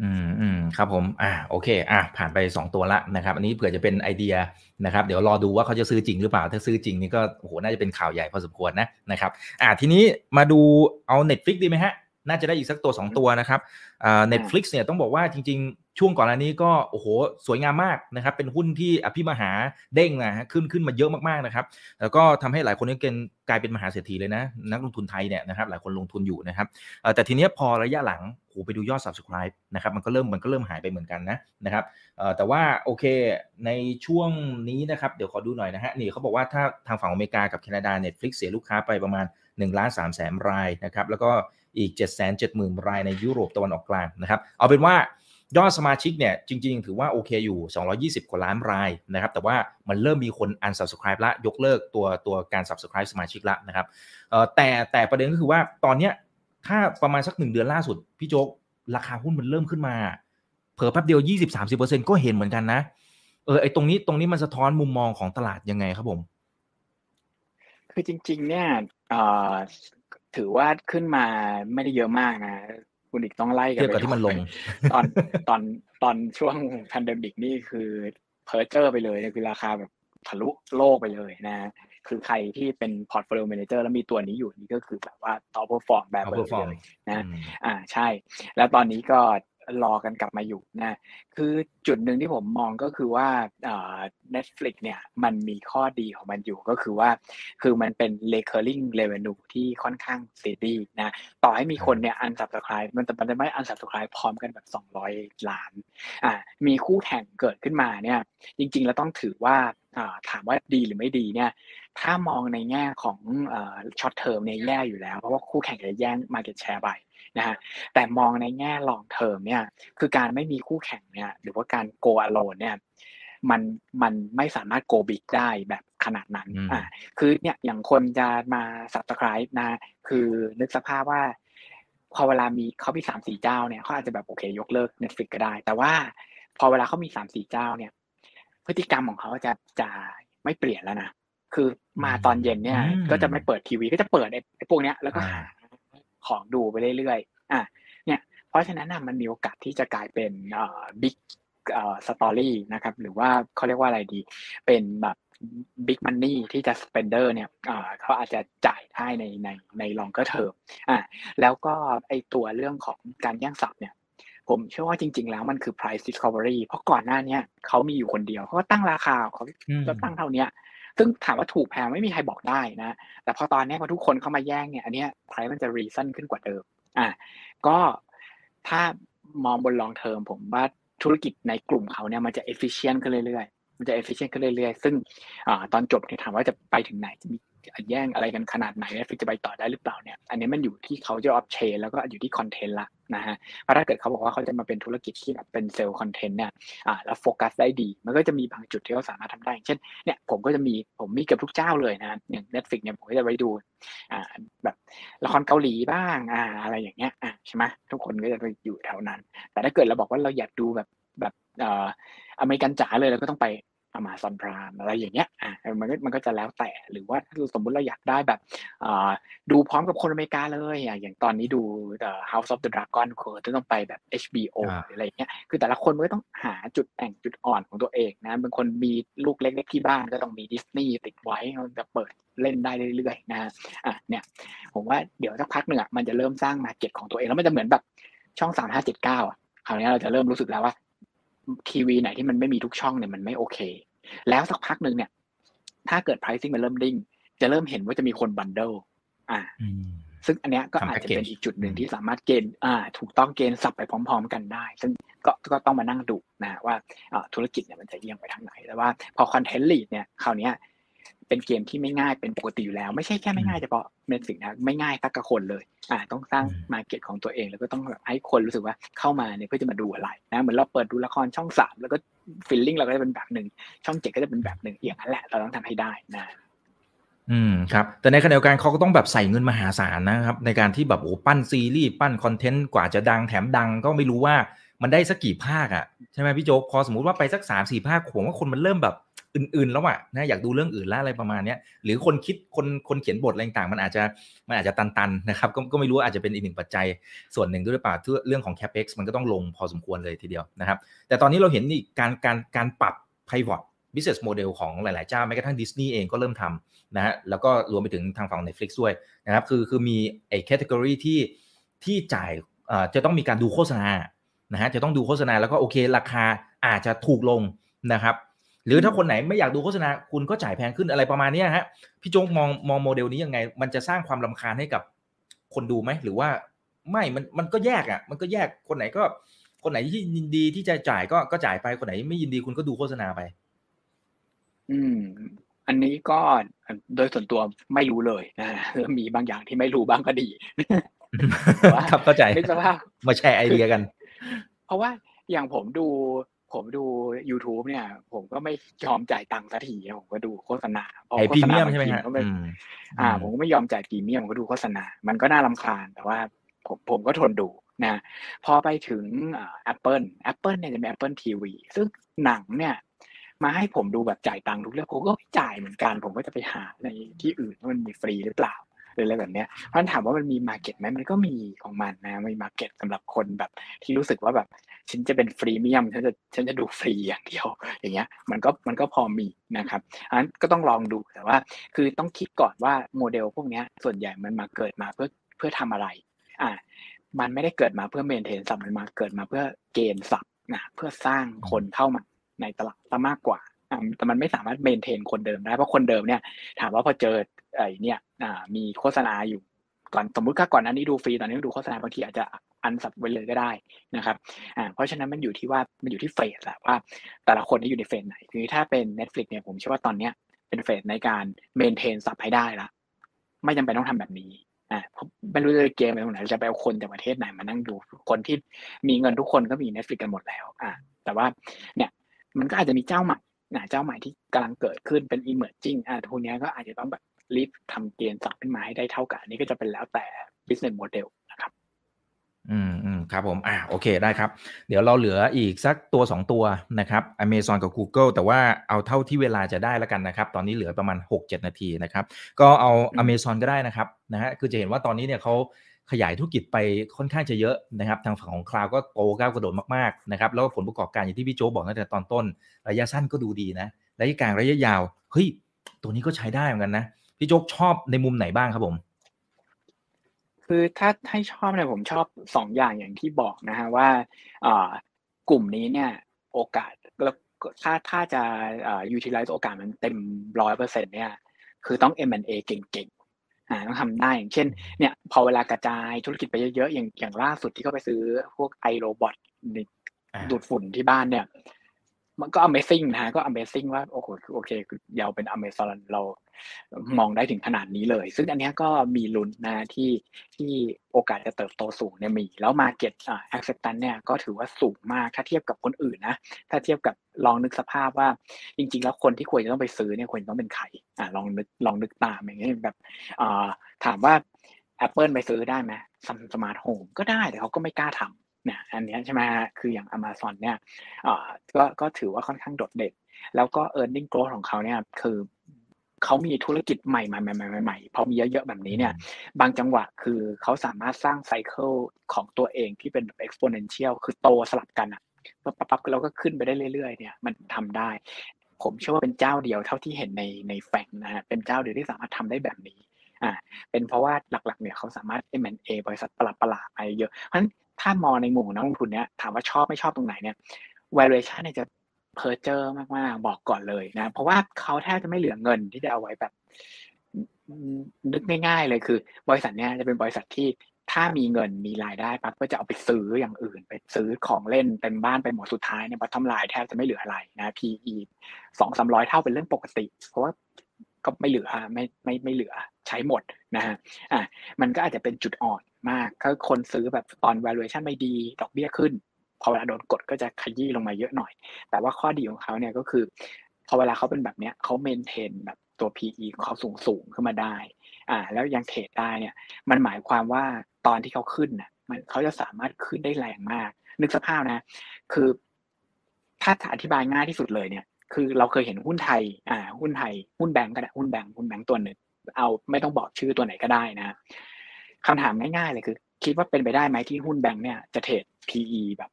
อืมอืมครับผม อ่าโอเค อ่าผ่านไป 2 ตัวละนะครับ อันนี้เผื่อจะเป็นไอเดียนะครับ เดี๋ยวรอดูว่าเขาจะซื้อจริงหรือเปล่า ถ้าซื้อจริงนี่ก็โหน่าจะเป็นข่าวใหญ่พอสมควรนะนะครับ อ่าทีนี้มาดูเอา Netflix ดีไหมฮะ น่าจะได้อีกสักตัว 2 ตัวนะครับอ่า Netflix เนี่ยต้องบอกว่าจริง ๆ ช่วงก่อนอันนี้ก็โอ้โหสวยงามมากนะครับ เป็นหุ้นที่อภิมหาเด้งนะฮะขึ้นขึ้นมาเยอะมากๆนะครับ แล้วก็ทำให้หลายคนนี่กลายเป็นมหาเศรษฐีเลยนะ นักลงทุนไทยเนี่ยนะครับหลายคนลงทุนอยู่นะครับแต่ทีนี้พอระยะหลังโหไปดูยอด subscribe นะครับมันก็เริ่มมันก็เริ่มหายไปเหมือนกันนะนะครับแต่ว่าโอเคในช่วงนี้นะครับเดี๋ยวขอดูหน่อยนะฮะนี่เขาบอกว่าถ้าทางฝั่งอเมริกากับแคนาดา Netflix เสียลูกค้าไปประมาณ1ล้าน3แสนรายนะครับแล้วก็อีก 7 7 0 0 0 0 รายในยุโรปตะวันออกกลางนะครับเอาเป็นว่า ยอดสมาชิกเนี่ยจริง ๆ ถือว่าโอเคอยู่ 220 กว่าล้านรายนะครับ แต่ว่ามันเริ่มมีคน unsubscribe ละยกเลิกตัวตัวการ subscribe สมาชิกละนะครับแต่แต่ประเด็นก็คือว่าตอนเนี้ยถ้าประมาณสักหนึ่งเดือนล่าสุด พี่โจ๊กราคาหุ้นมันเริ่มขึ้นมา เผลอแป๊บเดียว 20-30%ก็เห็นเหมือนกันนะเออไอตรงนี้ตรงนี้มันสะท้อนมุมมองของตลาดยังไงครับผม คือจริง ๆ เนี่ยถือว่าขึ้นมาไม่ได้เยอะมากนะ คืออีกต้องไล่กันเทียบกับที่มันลง ตอนตอนตอนช่วง pandemic นี่คือ perjure ไปเลยคือราคาแบบทะลุโลกไปเลยนะคือใครที่เป็น portfolio manager แล้วมีตัวนี้อยู่นี่ก็คือแบบว่า top perform แบบเลยนะอ่าใช่ แล้วตอนนี้ก็ รอกันกลับมาอยู่นะคือจุดหนึ่งที่ผมมองก็คือว่าเน็ตฟลิกเนี่ยมันมีข้อดีของมันอยู่ก็คือว่า คือมันเป็น recurring revenue ที่ค่อนข้าง steady นะต่อให้มีคนเนี่ย unsubscribe มันแต่มันจะไม่ unsubscribe พร้อมกันแบบ 200 ล้านอ่ามีคู่แข่งเกิดขึ้นมาเนี่ยจริง ๆ แล้วต้องถือว่า ถามว่าดีหรือไม่ดีเนี่ยถ้ามองในแง่ของ short term เนี่ยแย่อยู่แล้วเพราะว่าคู่แข่งจะแย่ง market share ไปนะฮะแต่มองในแง่ long term เนี่ยคือการไม่มีคู่แข่งเนี่ยหรือว่าการ go alone เนี่ยมันมันไม่สามารถ go big ได้แบบขนาดนั้นอ่าคือเนี่ยอย่างคนจะมา subscribe นะคือนึกสภาพว่าพอเวลามีเขามีสามสี่เจ้าเนี่ยเขาอาจจะแบบโอเคยกเลิก Netflix ก็ได้ แต่ว่าพอเวลาเขามีสามสี่เจ้าเนี่ย พฤติกรรมของเขาจะจะไม่เปลี่ยนแล้วนะคือมาตอนเย็นเนี่ย ก็จะไม่เปิดทีวีก็จะเปิดไอ้พวกเนี้ยแล้วก็หาของดูไปเรื่อยๆอะเนี่ย เพราะฉะนั้นมันมีโอกาสที่จะกลายเป็น big story นะครับ หรือว่าเขาเรียกว่าอะไรดี เป็นแบบ big money ที่จะ spender เนี่ยเขาอาจจะจ่ายได้ในในใน longer term อะแล้วก็ไอตัวเรื่องของการแย่ง sub เนี่ย ผมเชื่อว่าจริง ๆ แล้วมันคือ price discovery เพราะก่อนหน้านี้เขามีอยู่คนเดียวเขาก็ตั้งราคาเขาจะตั้งเท่านี้ซึ่งถามว่าถูกแพงไม่มีใครบอกได้นะ แต่พอตอนนี้พอทุกคนเข้ามาแย่งเนี่ยอันนี้ price มันจะ reason ขึ้นกว่าเดิมอะก็ถ้ามองบน long term ผมว่าธุรกิจในกลุ่มเขาเนี่ยมันจะ efficient ขึ้นเรื่อยๆ มันจะ efficient ขึ้นเรื่อยๆ ซึ่งตอนจบเนี่ยถามว่าจะไปถึงไหนจะมีแย่งอะไรกันขนาดไหนฟิกจะไปต่อได้หรือเปล่าเนี่ยอันนี้มันอยู่ที่เขาจะ option แล้วก็อยู่ที่ content ละ นะฮะเพราะถ้าเกิดเขาบอกว่าเขาจะมาเป็นธุรกิจที่แบบเป็นเซลล์คอนเทนต์เนี่ยอ่าแล้วโฟกัสได้ดี มันก็จะมีบางจุดที่เขาสามารถทำได้ เช่นเนี่ยผมก็จะมีผมมีเกือบทุกเจ้าเลยนะอย่าง Netflix เนี่ยผมก็จะไปดูอ่าแบบละครเกาหลีบ้างอ่าอะไรอย่างเงี้ยอ่าใช่ไหมทุกคนก็จะไปอยู่แถวนั้น แต่ถ้าเกิดเราบอกว่าเราอยากดูแบบแบบเอ่ออเมริกันจ๋าเลยเราก็ต้องไป อมาซอนพรามอะไรอย่างเงี้ยอ่ามันก็มันก็จะแล้วแต่หรือว่าถ้าสมมุติเราอยากได้แบบอ่าดูพร้อมกับคนอเมริกาเลยอ่าอย่างตอนนี้ดู The House of the Dragon คือจะต้องไปแบบ HBO หรืออะไรเงี้ยคือแต่ละคนมันก็ต้องหาจุดแต่งจุดอ่อนของตัวเองนะบางคนมีลูกเล็กๆที่บ้านก็ต้องมีดิสนีย์ติดไว้จะเปิดเล่นได้เรื่อยๆนะฮะอะเนี่ยผมว่าเดี๋ยวสักพักหนึ่งอะมันจะเริ่มสร้างมาเก็ตของตัวเองแล้วมันจะเหมือนแบบช่องสามห้าเจ็ดเก้าอะคราวนี้เราจะเริ่มรู้สึกแล้วว่า ทีวีไหนที่มันไม่มีทุกช่องเนี่ยมันไม่โอเค แล้วสักพักหนึ่งเนี่ย ถ้าเกิด pricing มันเริ่มดิ้งจะเริ่มเห็นว่าจะมีคนบันเดิลอ่า ซึ่งอันเนี้ยก็อาจจะเป็นอีกจุดหนึ่งที่สามารถเกณฑ์อ่า ถูกต้องเกณฑ์สับไปพร้อม ๆ กันได้ ซึ่งก็ก็ต้องมานั่งดูนะว่าธุรกิจเนี่ยมันจะเอียงไปทางไหน แต่ว่าพอคอนเทนต์ลีดเนี่ยคราวนี้ เป็นเกมที่ไม่ง่ายเป็นปกติอยู่แล้ว ไม่ใช่แค่ไม่ง่ายเฉพาะเมสิกนะไม่ง่ายสักกับคนเลยอ่าต้องสร้างมาเก็ตของตัวเอง แล้วก็ต้องแบบให้คนรู้สึกว่าเข้ามาเนี่ยเพื่อจะมาดูอะไรนะเหมือนเราเปิดดูละครช่องสามแล้วก็ฟิลลิ่งเราก็จะเป็นแบบหนึ่งช่องเจ็ดก็จะเป็นแบบหนึ่งอย่างนั้นแหละเราต้องทำให้ได้นะอืมครับแต่ในขณะเดียวกันเขาก็ต้องแบบใส่เงินมหาศาลนะครับ ในการที่แบบโอ้ปั้นซีรีส์ปั้นคอนเทนต์กว่าจะดังแถมดังก็ไม่รู้ว่า มันได้สักกี่ภาคอะใช่ไหมพี่โจ๊กพอสมมติว่าไปสักสามสี่ภาคผมว่าคนมันเริ่มแบบอื่น ๆ แล้วอะนะอยากดูเรื่องอื่นแล้วอะไรประมาณเนี้ยหรือคนคิดคนคนเขียนบทอะไรต่างมันอาจจะมันอาจจะตันๆนะครับก็ก็ไม่รู้อาจจะเป็นอีกหนึ่งปัจจัยส่วนหนึ่งด้วยหรือเปล่าเรื่องของ capex มันก็ต้องลงพอสมควรเลยทีเดียวนะครับ แต่ตอนนี้เราเห็นนี่การการการปรับ pivot business model ของหลาย ๆ เจ้าแม้กระทั่งดิสนีย์เองก็เริ่มทำนะฮะแล้วก็รวมไปถึงทางฝั่ง Netflix ด้วยนะครับคือคือมีไอ้ category ที่ที่จ่ายจะต้องมีการดูโฆษณา นะฮะจะต้องดูโฆษณาแล้วก็โอเค ราคาอาจจะถูกลงนะครับหรือถ้าคนไหนไม่อยากดูโฆษณาคุณก็จ่ายแพงขึ้นอะไรประมาณนี้ฮะพี่โจ๊กมองมองโมเดลนี้ยังไง มันจะสร้างความลาคาญให้กับคนดูไหมหรือว่าไม่มันมันก็แยกอะ มันก็แยกคนไหนก็ คนไหนที่ยินดีที่จะจ่ายก็ก็จ่ายไปคนไหนไม่ยินดีคุณก็ดูโฆษณาไป อืม อันนี้ก็โดยส่วนตัวไม่รู้เลยนะมีบางอย่างที่ไม่รู้บ้างก็ดีครับเข้าใจไม่ใช่ว่ามาแชร์ไอเดียกัน เพราะว่าอย่างผมดูผมดู youtube เนี่ย ผมก็ไม่ยอมจ่ายตังค์สักทีผมก็ดูโฆษณาไอพรีเมียมใช่ไหมครับอ่า ผมก็ไม่ยอมจ่ายพรีเมียมผมก็ดูโฆษณา มันก็น่ารำคาญแต่ว่าผมผมก็ทนดูนะพอไปถึง Apple Apple เนี่ยจะมี Apple TV ซึ่งหนังเนี่ยมาให้ผมดูแบบจ่ายตังค์ทุกเรื่องผมก็ไม่จ่ายเหมือนกัน ผมก็จะไปหาในที่อื่นว่ามันมีฟรีหรือเปล่า หรืออะไรแบบเนี้ยเพราะถามว่ามันมี market ไหมมันก็มีของมันนะมี market สำหรับคนแบบ ที่รู้สึกว่าแบบฉันจะเป็น freemium ฉันจะฉันจะดูฟรีอย่างเดียว อย่างเงี้ย มันก็มันก็พอมีนะครับอันนั้นก็ต้องลองดูแต่ว่า คือต้องคิดก่อนว่าโมเดลพวกนี้ส่วนใหญ่มันมาเกิดมาเพื่อเพื่อทำอะไร อ่ามันไม่ได้เกิดมาเพื่อเมนเทนสับมันมาเกิดมาเพื่อเกณฑ์สับนะเพื่อสร้างคนเข้ามาในตลาดมากกว่า แต่มันไม่สามารถเมนเทนคนเดิมได้เพราะคนเดิมเนี่ย ถามว่าพอเจอไอ้เนี่ยมีโฆษณาอยู่ก่อนสมมุติถ้าก่อนอันนี้ดูฟรีตอนนี้ดูโฆษณาบางทีอาจจะอันสับไปเลยก็ได้นะครับอ่าเพราะฉะนั้นมันอยู่ที่ว่ามันอยู่ที่เฟสแหละว่าแต่ละคนที่อยู่ในเฟสไหน คือถ้าเป็น Netflix เนี่ยผมเชื่อว่าตอนเนี้ยเป็นเฟสในการเมนเทนสับให้ได้ละไม่จำเป็นต้องทำแบบนี้อ่าไม่รู้จะเกมไปตรงไหนจะไปเอาคนจากประเทศไหนมานั่งดูคนที่มีเงินทุกคนก็มี Netflix กันหมดแล้วอ่าแต่ว่าเนี่ยมันก็อาจจะมีเจ้าใหม่ นะเจ้าใหม่ที่กำลังเกิดขึ้นเป็น emerging อ่าทุกนี้ก็อาจจะต้องแบบรีบทำเกณฑ์สับขึ้นมาให้ได้เท่ากันนี้ก็จะเป็นแล้วแต่ business model นะครับ อืมอืมครับผมอ่าโอเคได้ครับ เดี๋ยวเราเหลืออีกสักตัว 2 ตัวนะครับ Amazon กับ Google แต่ว่าเอาเท่าที่เวลาจะได้แล้วกันนะครับ ตอนนี้เหลือประมาณ 6-7 นาทีนะครับ ก็เอา Amazon ก็ได้นะครับนะฮะคือจะเห็นว่าตอนนี้เนี่ยเขา ขยายธุรกิจไปค่อนข้างจะเยอะนะครับ ทางฝั่งของคลาวก็โตก้าวกระโดดมากๆนะครับแล้วผลประกอบการอย่างที่พี่โจบอกตั้งแต่ตอนต้น ระยะสั้นก็ดูดีนะระยะกลางระยะยาวเฮ้ยตัวนี้ก็ใช้ได้เหมือนกันนะพี่โจ๊กชอบในมุมไหนบ้างครับผม คือถ้าให้ชอบเนี่ยผมชอบสองอย่างอย่างที่บอกนะฮะว่ากลุ่มนี้เนี่ยโอกาสแล้วถ้าถ้าจะ utilize โอกาสมันเต็มร้อยเปอร์เซ็นเนี่ยคือต้อง M&A เก่ง อ่าต้องทำได้อย่างเช่นเนี่ยพอเวลากระจายธุรกิจไปเยอะๆอย่างอย่างล่าสุดที่เขาไปซื้อพวกไอโรบอทดูดฝุ่นที่บ้านเนี่ย มันก็ Amazing นะฮะก็ Amazing ว่าโอ้โหโอเคเราเป็น Amazon เรามองได้ถึงขนาดนี้เลย ซึ่งอันนี้ก็มีลุ้นนะที่ที่โอกาสจะเติบโตสูงเนี่ยมี แล้ว Market acceptance เนี่ยก็ถือว่าสูงมากถ้าเทียบกับคนอื่นนะ ถ้าเทียบกับลองนึกสภาพว่าจริง ๆ แล้วคนที่ควรจะต้องไปซื้อเนี่ยควรต้องเป็นใครอ่าลองนึกลองนึกตามอย่างเงี้ยแบบอ่าถามว่า Apple ไปซื้อได้ไหมสมาร์ทโฮมก็ได้แต่เขาก็ไม่กล้าทำ เนี่ยอันนี้ใช่ไหมคืออย่าง Amazon เนี่ยก็ก็ถือว่าค่อนข้างโดดเด่นแล้วก็ e a r n i n g growth ของเขาเนี่ยคือเขามีธุรกิจใหม่ใหม่ใหม่ใหม่พอมีเยอะๆแบบนี้เนี่ย บางจังหวะคือเขาสามารถสร้างไซเคิลของตัวเองที่เป็นแบบ exponential คือโตสลับกันอะปั๊บปั๊บเราก็ขึ้นไปได้เรื่อยๆ เนี่ย มันทำได้ ผมเชื่อว่าเป็นเจ้าเดียวเท่าที่เห็นในในแฟงนะฮะเป็นเจ้าเดียวที่สามารถทำได้แบบนี้อ่าเป็นเพราะว่าหลักๆ เนี่ยเขาสามารถ M&A บริษัทประหลาดๆไปเยอะเพราะฉะนั้น ถ้ามองในมุมของนักลงทุนเนี่ยถามว่าชอบไม่ชอบตรงไหนเนี่ย valuation เนี่ยจะเพอร์เจอร์มากๆ บอกก่อนเลยนะ เพราะว่าเขาแทบจะไม่เหลือเงินที่จะเอาไว้แบบ นึกง่าย ๆ เลยคือ บริษัทเนี้ยจะเป็นบริษัทที่ถ้ามีเงินมีรายได้ปั๊บก็จะเอาไปซื้ออย่างอื่น ไปซื้อของเล่นเต็มบ้านไปหมดสุดท้ายเนี่ยบัตทำลายแทบจะไม่เหลืออะไรนะ PE สองสามร้อยเท่าเป็นเรื่องปกติ เพราะว่าก็ไม่เหลือไม่ไม่ไม่เหลือใช้หมดนะฮะอะมันก็อาจจะเป็นจุดอ่อน มากถ้าคนซื้อแบบตอน valuation ไม่ดีดอกเบี้ยขึ้น พอเวลาโดนกดก็จะขยี้ลงมาเยอะหน่อย แต่ว่าข้อดีของเขาเนี่ยก็คือพอเวลาเขาเป็นแบบเนี้ยเขาเมนเทนแบบตัว PE ของเขาสูงสูงขึ้นมาได้อ่าแล้วยังเทรดได้เนี่ยมันหมายความว่าตอนที่เขาขึ้นน่ะมันเขาจะสามารถขึ้นได้แรงมาก นึกสภาพนะ คือถ้าอธิบายง่ายที่สุดเลยเนี่ยคือเราเคยเห็นหุ้นไทย อ่า หุ้นไทย หุ้นแบงก์ก็ได้ หุ้นแบงก์ หุ้นแบงก์ตัวหนึ่ง เอาไม่ต้องบอกชื่อตัวไหนก็ได้นะ คำถามง่ายๆเลยคือ คิดว่าเป็นไปได้ไหมที่หุ้นแบงก์เนี่ยจะเทรด PE แบบ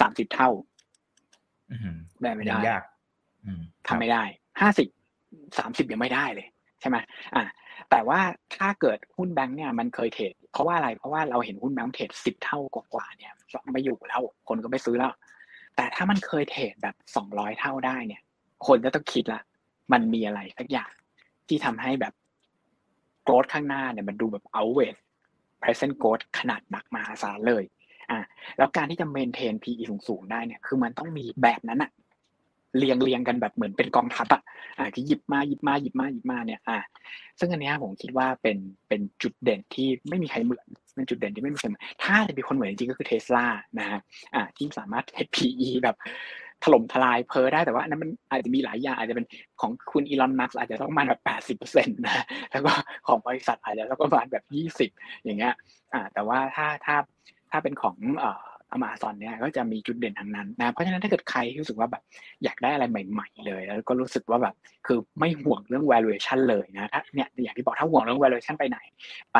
สามสิบเท่าอืมได้ไม่ได้ยังยากอืมทำไม่ได้ห้าสิบสามสิบยังไม่ได้เลยใช่ไหมอ่าแต่ว่าถ้าเกิดหุ้นแบงค์เนี่ยมันเคยเทรดเพราะว่าอะไรเพราะว่าเราเห็นหุ้นแบงค์เทรดสิบเท่ากว่าๆเนี่ยไม่อยู่แล้ว คนก็ไม่ซื้อแล้ว แต่ถ้ามันเคยเทรดแบบสองร้อยเท่าได้เนี่ย คนจะต้องคิดละมันมีอะไรสักอย่างที่ทำให้แบบโกรดข้างหน้าเนี่ยมันดูแบบเอาเวท present growth ขนาดหนักมหาศาลเลยอ่าแล้วการที่จะ maintain PE สูงๆได้เนี่ยคือมันต้องมีแบบนั้นอะเรียงเรียงกันแบบเหมือนเป็นกองทัพอะอ่าที่หยิบมาหยิบมาหยิบมาหยิบมาเนี่ยอ่าซึ่งอันเนี้ยผมคิดว่าเป็นเป็นจุดเด่นที่ไม่มีใครเหมือนเป็นจุดเด่นที่ไม่มีใครเหมือนถ้าจะมีคนเหมือนจริงก็คือเทสลานะฮะอ่าที่สามารถ PE แบบ ถล่มทลายเพอได้แต่ว่านั้นมันอาจจะมีหลายอย่างอาจจะเป็นของคุณอีลอนมัสอาจจะต้องมาแบบแปดสิบเปอร์เซ็นต์นะแล้วก็ของบริษัทอาจจะต้องประมาณแบบยี่สิบอย่างเงี้ยอ่าแต่ว่าถ้าถ้าถ้าเป็นของเอ่ออมาซอนเนี่ยก็จะมีจุดเด่นทางนั้นนะเพราะฉะนั้นถ้าเกิดใครที่รู้สึกว่าแบบอยากได้อะไรใหม่ ๆ เลย แล้วก็รู้สึกว่าแบบคือไม่ห่วงเรื่อง valuation เลยนะถ้าเนี่ยอย่างที่บอกถ้าห่วงเรื่อง valuation ไปไหน ไป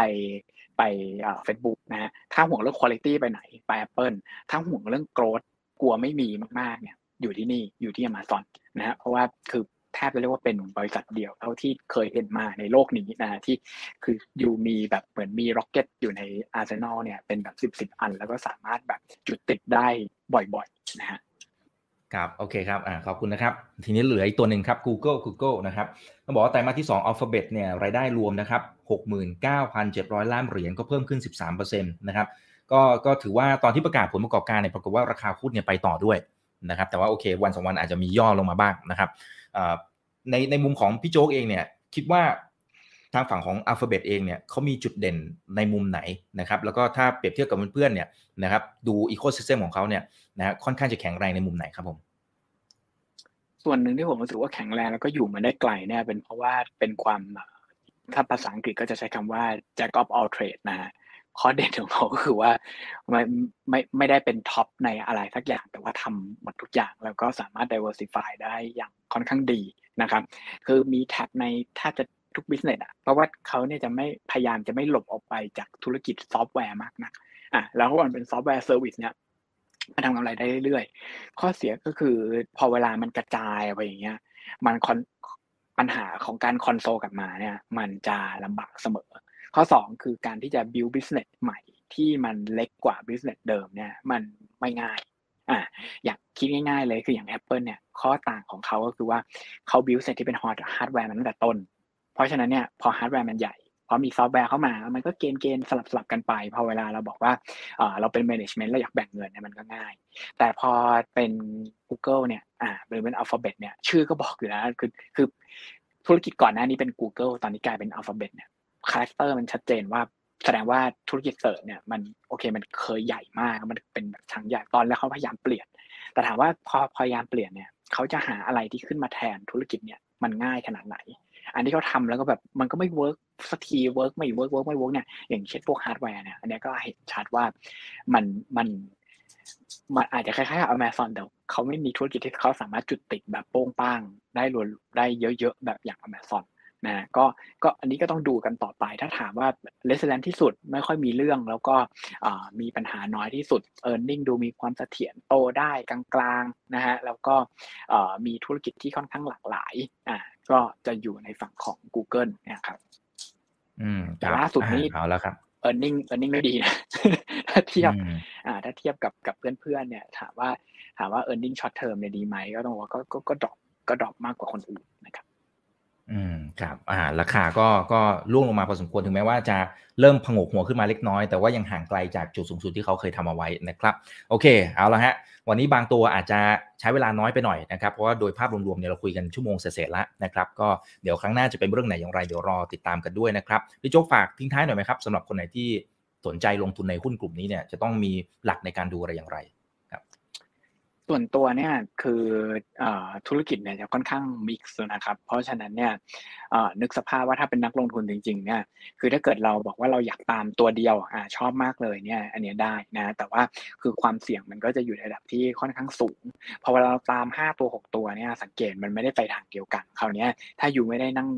ไปเอ่อ Facebook นะฮะถ้าห่วงเรื่อง quality ไปไหนไป Apple ถ้าห่วงเรื่อง growth กลัวไม่มีมากๆเนี่ย อยู่ที่นี่อยู่ที่ Amazon นะฮะเพราะว่าคือแทบจะเรียกว่าเป็นบริษัทเดียวเท่าที่เคยเห็นมาในโลกนี้นะที่คืออยู่มีแบบเหมือนมีร็อกเก็ตอยู่ในอาร์เซนอลเนี่ยเป็นแบบสิบสิบอัน แล้วก็สามารถแบบจุดติดได้บ่อยๆนะฮะครับโอเคครับอ่าขอบคุณนะครับ ทีนี้เหลืออีกตัวหนึ่งครับ Google Google นะครับต้องบอกว่าไตรมาสที่ 2 Alphabet เนี่ยรายได้รวมนะครับ69,700 ล้านเหรียญก็เพิ่มขึ้น 13%นะครับก็ก็ถือว่าตอนที่ประกาศผลประกอบการเนี่ยปรากฏว่าราคาหุ้นเนี่ยไปต่อด้วย นะครับแต่ว่าโอเควันสองวันอาจจะมีย่อลงมาบ้างนะครับในในมุมของพี่โจ๊กเองเนี่ยคิดว่าทางฝั่งของ Alphabet เองเนี่ยเขามีจุดเด่นในมุมไหนนะครับแล้วก็ถ้าเปรียบเทียบกับเพื่อนๆเนี่ยนะครับดู ecosystem ของเขาเนี่ยนะค่อนข้างจะแข็งแรงในมุมไหนครับผม ส่วนหนึ่งที่ผมรู้สึกว่าแข็งแรงแล้วก็อยู่มาได้ไกลเนี่ยเป็นเพราะว่าเป็นความถ้าภาษาอังกฤษก็จะใช้คำว่า jack of all trade นะฮะ ข้อเด่นของเขาก็คือว่าไม่ไม่ไม่ได้เป็น top ในอะไรสักอย่าง แต่ว่าทำหมดทุกอย่าง แล้วก็สามารถ diversify ได้อย่างค่อนข้างดีนะครับ คือมี tap ในแทบจะทุก business อะเพราะว่าเขาเนี่ยจะไม่พยายามจะไม่หลบออกไปจากธุรกิจซอฟต์แวร์มากนักอะแล้วมันเป็น software service เนี่ยมันทำกำไรได้เรื่อยๆ ข้อเสียก็คือพอเวลามันกระจายไปอย่างเงี้ย มันคอนปัญหาของการคอนโซลกลับมาเนี่ย มันจะลำบากเสมอ ข้อ 2 คือการที่จะ build business ใหม่ที่มันเล็กกว่า business เดิมเนี่ยมันไม่ง่ายอ่าอยากคิดง่ายๆเลยคืออย่าง Apple เนี่ยข้อต่างของเขาก็คือว่าเขา build เสร็จที่เป็นฮาร์ดแวร์มันตั้งแต่ต้น เพราะฉะนั้นเนี่ยพอฮาร์ดแวร์มันใหญ่พอมีซอฟต์แวร์เข้ามา มันก็เกณฑ์เกณฑ์สลับสลับกันไป พอเวลาเราบอกว่าเราเป็น management เราอยากแบ่งเงินเนี่ยมันก็ง่าย แต่พอเป็น Google เนี่ยอ่าหรือเป็น Alphabet เนี่ยชื่อก็บอกอยู่แล้วคือคือธุรกิจก่อนหน้านี้เป็น Google ตอนนี้กลายเป็น Alphabet เนี่ย character มันชัดเจนว่าแสดงว่าธุรกิจ search เนี่ยมันโอเคมันเคยใหญ่มากมันเป็นแบบ chunk ใหญ่ตอนแล้วเขาพยายามเปลี่ยน แต่ถามว่าพอพยายามเปลี่ยนเนี่ยเขาจะหาอะไรที่ขึ้นมาแทนธุรกิจเนี่ยมันง่ายขนาดไหน อันที่เขาทำแล้วก็แบบมันก็ไม่ work สักที work ไม่ work work ไม่ work เนี่ยอย่างเช่นพวกฮาร์ดแวร์เนี่ยอันนี้ก็เห็นชัดว่ามันมันมันอาจจะคล้ายๆกับ Amazon แต่เขาไม่มีธุรกิจที่เขาสามารถจุดติดแบบโป้งป้างได้รายได้เยอะๆแบบอย่าง Amazon นะก็ก็อันนี้ก็ต้องดูกันต่อไป ถ้าถามว่า resilient ที่สุดไม่ค่อยมีเรื่อง แล้วก็มีปัญหาน้อยที่สุด e a r n i n g ดูมีความเสถียรโตได้กลางๆนะฮะแล้วก็มีธุรกิจที่ค่อนข้างหลากหลายอ่าก็จะอยู่ในฝั่งของ Google นะครับอืมแต่ล่าสุดนี้เอาแล้วครับ e a r n i n g e a r n i n g ไม่ดีนะถ้าเทียบอ่าถ้าเทียบกับกับเพื่อนๆเนี่ย ถามว่าถามว่า e a r n i n g short term เนี่ยดีไหมก็ต้องว่าก็ก็ก็ดรอปก็ดรอปมากกว่าคนอื่นนะครับ อืมครับอ่าราคาก็ก็ร่วงลงมาพอสมควรถึงแม้ว่าจะเริ่มผงกหัวขึ้นมาเล็กน้อย แต่ว่ายังห่างไกลจากจุดสูงสุดที่เขาเคยทำเอาไว้นะครับ โอเค เอาละฮะ วันนี้บางตัวอาจจะใช้เวลาน้อยไปหน่อยนะครับ เพราะว่าโดยภาพรวมๆเนี่ยเราคุยกันชั่วโมงเศษๆแล้วนะครับ ก็เดี๋ยวครั้งหน้าจะเป็นเรื่องไหนอย่างไรเดี๋ยวรอติดตามกันด้วยนะครับพี่โจ๊กฝากทิ้งท้ายหน่อยไหมครับสำหรับคนไหนที่สนใจลงทุนในหุ้นกลุ่มนี้เนี่ยจะต้องมีหลักในการดูอะไรอย่างไร ส่วนตัวเนี่ยคืออธุรกิจเนี่ยจะค่อนข้างมิกซ์นะครับ เพราะฉะนั้นเนี่ยนึกสภาพว่าถ้าเป็นนักลงทุนจริงๆเนี่ยคือถ้าเกิดเราบอกว่าเราอยากตามตัวเดียวอชอบมากเลยเนี่ยอันนี้ได้นะแต่ว่าคือความเสี่ยงมันก็จะอยู่ในระดับที่ค่อนข้างสูงพอเวลาเราตาม 5 ตัว 6 ตัวเนี่ยสังเกตมันไม่ได้ไปทางเดียวกันคราวนี้ถ้าอยู่ไม่ได้นั่ง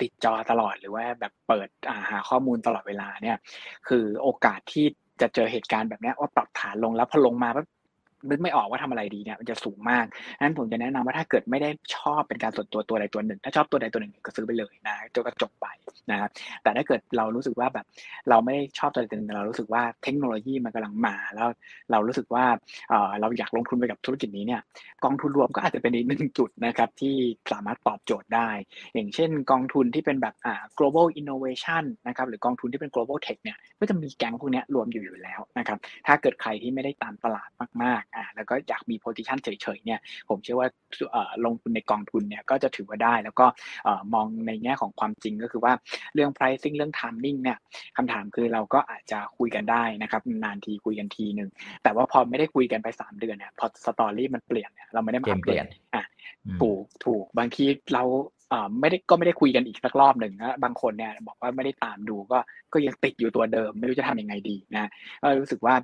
ติดจอตลอดหรือว่าแบบเปิดหาข้อมูลตลอดเวลาเนี่ยคือโอกาสที่จะเจอเหตุการณ์แบบนี้ว่าปรับฐานลงแล้วพอลงมา นึกไม่ออกว่าทำอะไรดีเนี่ยมันจะสูงมากนั้นผมจะแนะนำว่าถ้าเกิดไม่ได้ชอบเป็นการส่วนตัวตัวใดตัวหนึ่ง ถ้าชอบตัวใดตัวหนึ่งก็ซื้อไปเลยนะจนก็จบไปนะครับแต่ถ้าเกิดเรารู้สึกว่าแบบ เราไม่ชอบตัวใดตัวหนึ่งเรารู้สึกว่าเทคโนโลยีมันกำลังมาแล้วเรารู้สึกว่าเราอยากลงทุนไปกับธุรกิจนี้เนี่ยกองทุนรวมก็อาจจะเป็นอีกหนึ่งจุดนะครับที่สามารถตอบโจทย์ได้ อย่างเช่น กองทุนที่เป็นแบบอ่า global innovation นะครับหรือกองทุนที่เป็น global tech เนี่ยก็จะมีแก๊งพวกนี้รวมอยู่อยู่แล้วนะครับถ้าเกิดใครที่ไม่ได้ตามตลาดมากอ่าแล้วก็อยากมีโพซิชันเฉยๆเนี่ยผมเชื่อว่าลงทุนในกองทุนเนี่ยก็จะถือว่าได้ แล้วก็มองในแง่ของความจริงก็คือว่าเรื่อง pricing เรื่อง timing เนี่ยคำถามคือเราก็อาจจะคุยกันได้นะครับนานทีคุยกันทีหนึ่งแต่ว่าพอไม่ได้คุยกันไป 3 เดือนเนี่ยพอสตอรี่มันเปลี่ยนเนี่ยเราไม่ได้มาเปลี่ยนอะถูกถูกบางทีเรา ไม่ได้ก็ไม่ได้คุยกันอีกสักรอบหนึ่งนะบางคนเนี่ยบอกว่าไม่ได้ตามดูก็ก็ยังติดอยู่ตัวเดิม ไม่รู้จะทำยังไงดีนะก็รู้สึกว่า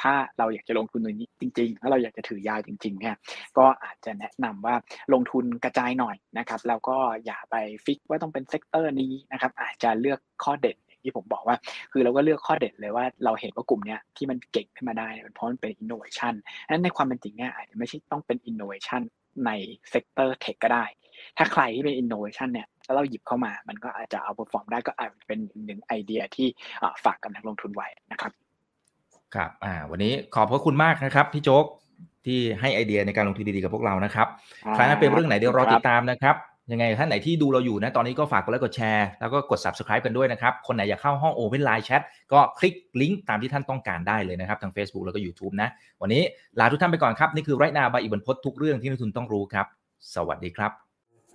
ถ้าเราอยากจะลงทุนตรงนี้จริงๆ ถ้าเราอยากจะถือยาวจริงๆเนี่ยก็อาจจะแนะนำว่าลงทุนกระจายหน่อยนะครับแล้วก็อย่าไป fix ว่าต้องเป็น sector นี้นะครับอาจจะเลือกข้อเด่นที่ผมบอกว่า คือเราก็เลือกข้อเด่นเลยว่าเราเห็นว่ากลุ่มเนี้ยที่มันเก่งขึ้นมาได้เพราะมันเป็นอินโนเวชันนั้นในความเป็นจริงเนี่ยอาจจะไม่ใช่ต้องเป็น innovation ใน sector tech ก็ได้ ถ้าใครที่เป็นอินโนเวชันเนี่ยแล้วเราหยิบเข้ามา มันก็อาจจะ outperform ได้ก็อาจเป็นหนึ่งไอเดียที่ฝากกับนักลงทุนไว้นะครับ ครับอ่าวันนี้ขอบพระคุณมากนะครับพี่โจ๊กที่ให้ไอเดียในการลงทุนดีๆกับพวกเรานะครับครั้งหน้าเป็นเรื่องไหนเดี๋ยวรอติดตามนะครับยังไงท่านไหนที่ดูเราอยู่นะตอนนี้ก็ฝากกดไลค์กดแชร์แล้วก็กด subscribe กันด้วยนะครับ คนไหนอยากเข้าห้อง Open Line Chat ก็คลิกลิงก์ตามที่ท่านต้องการได้เลยนะครับ ทาง Facebook แล้วก็ YouTube นะ วันนี้ลาทุกท่านไปก่อนครับ นี่คือไรนาบายอิบันพศทุกเรื่องที่นักทุนต้องรู้ครับ สวัสดีครับ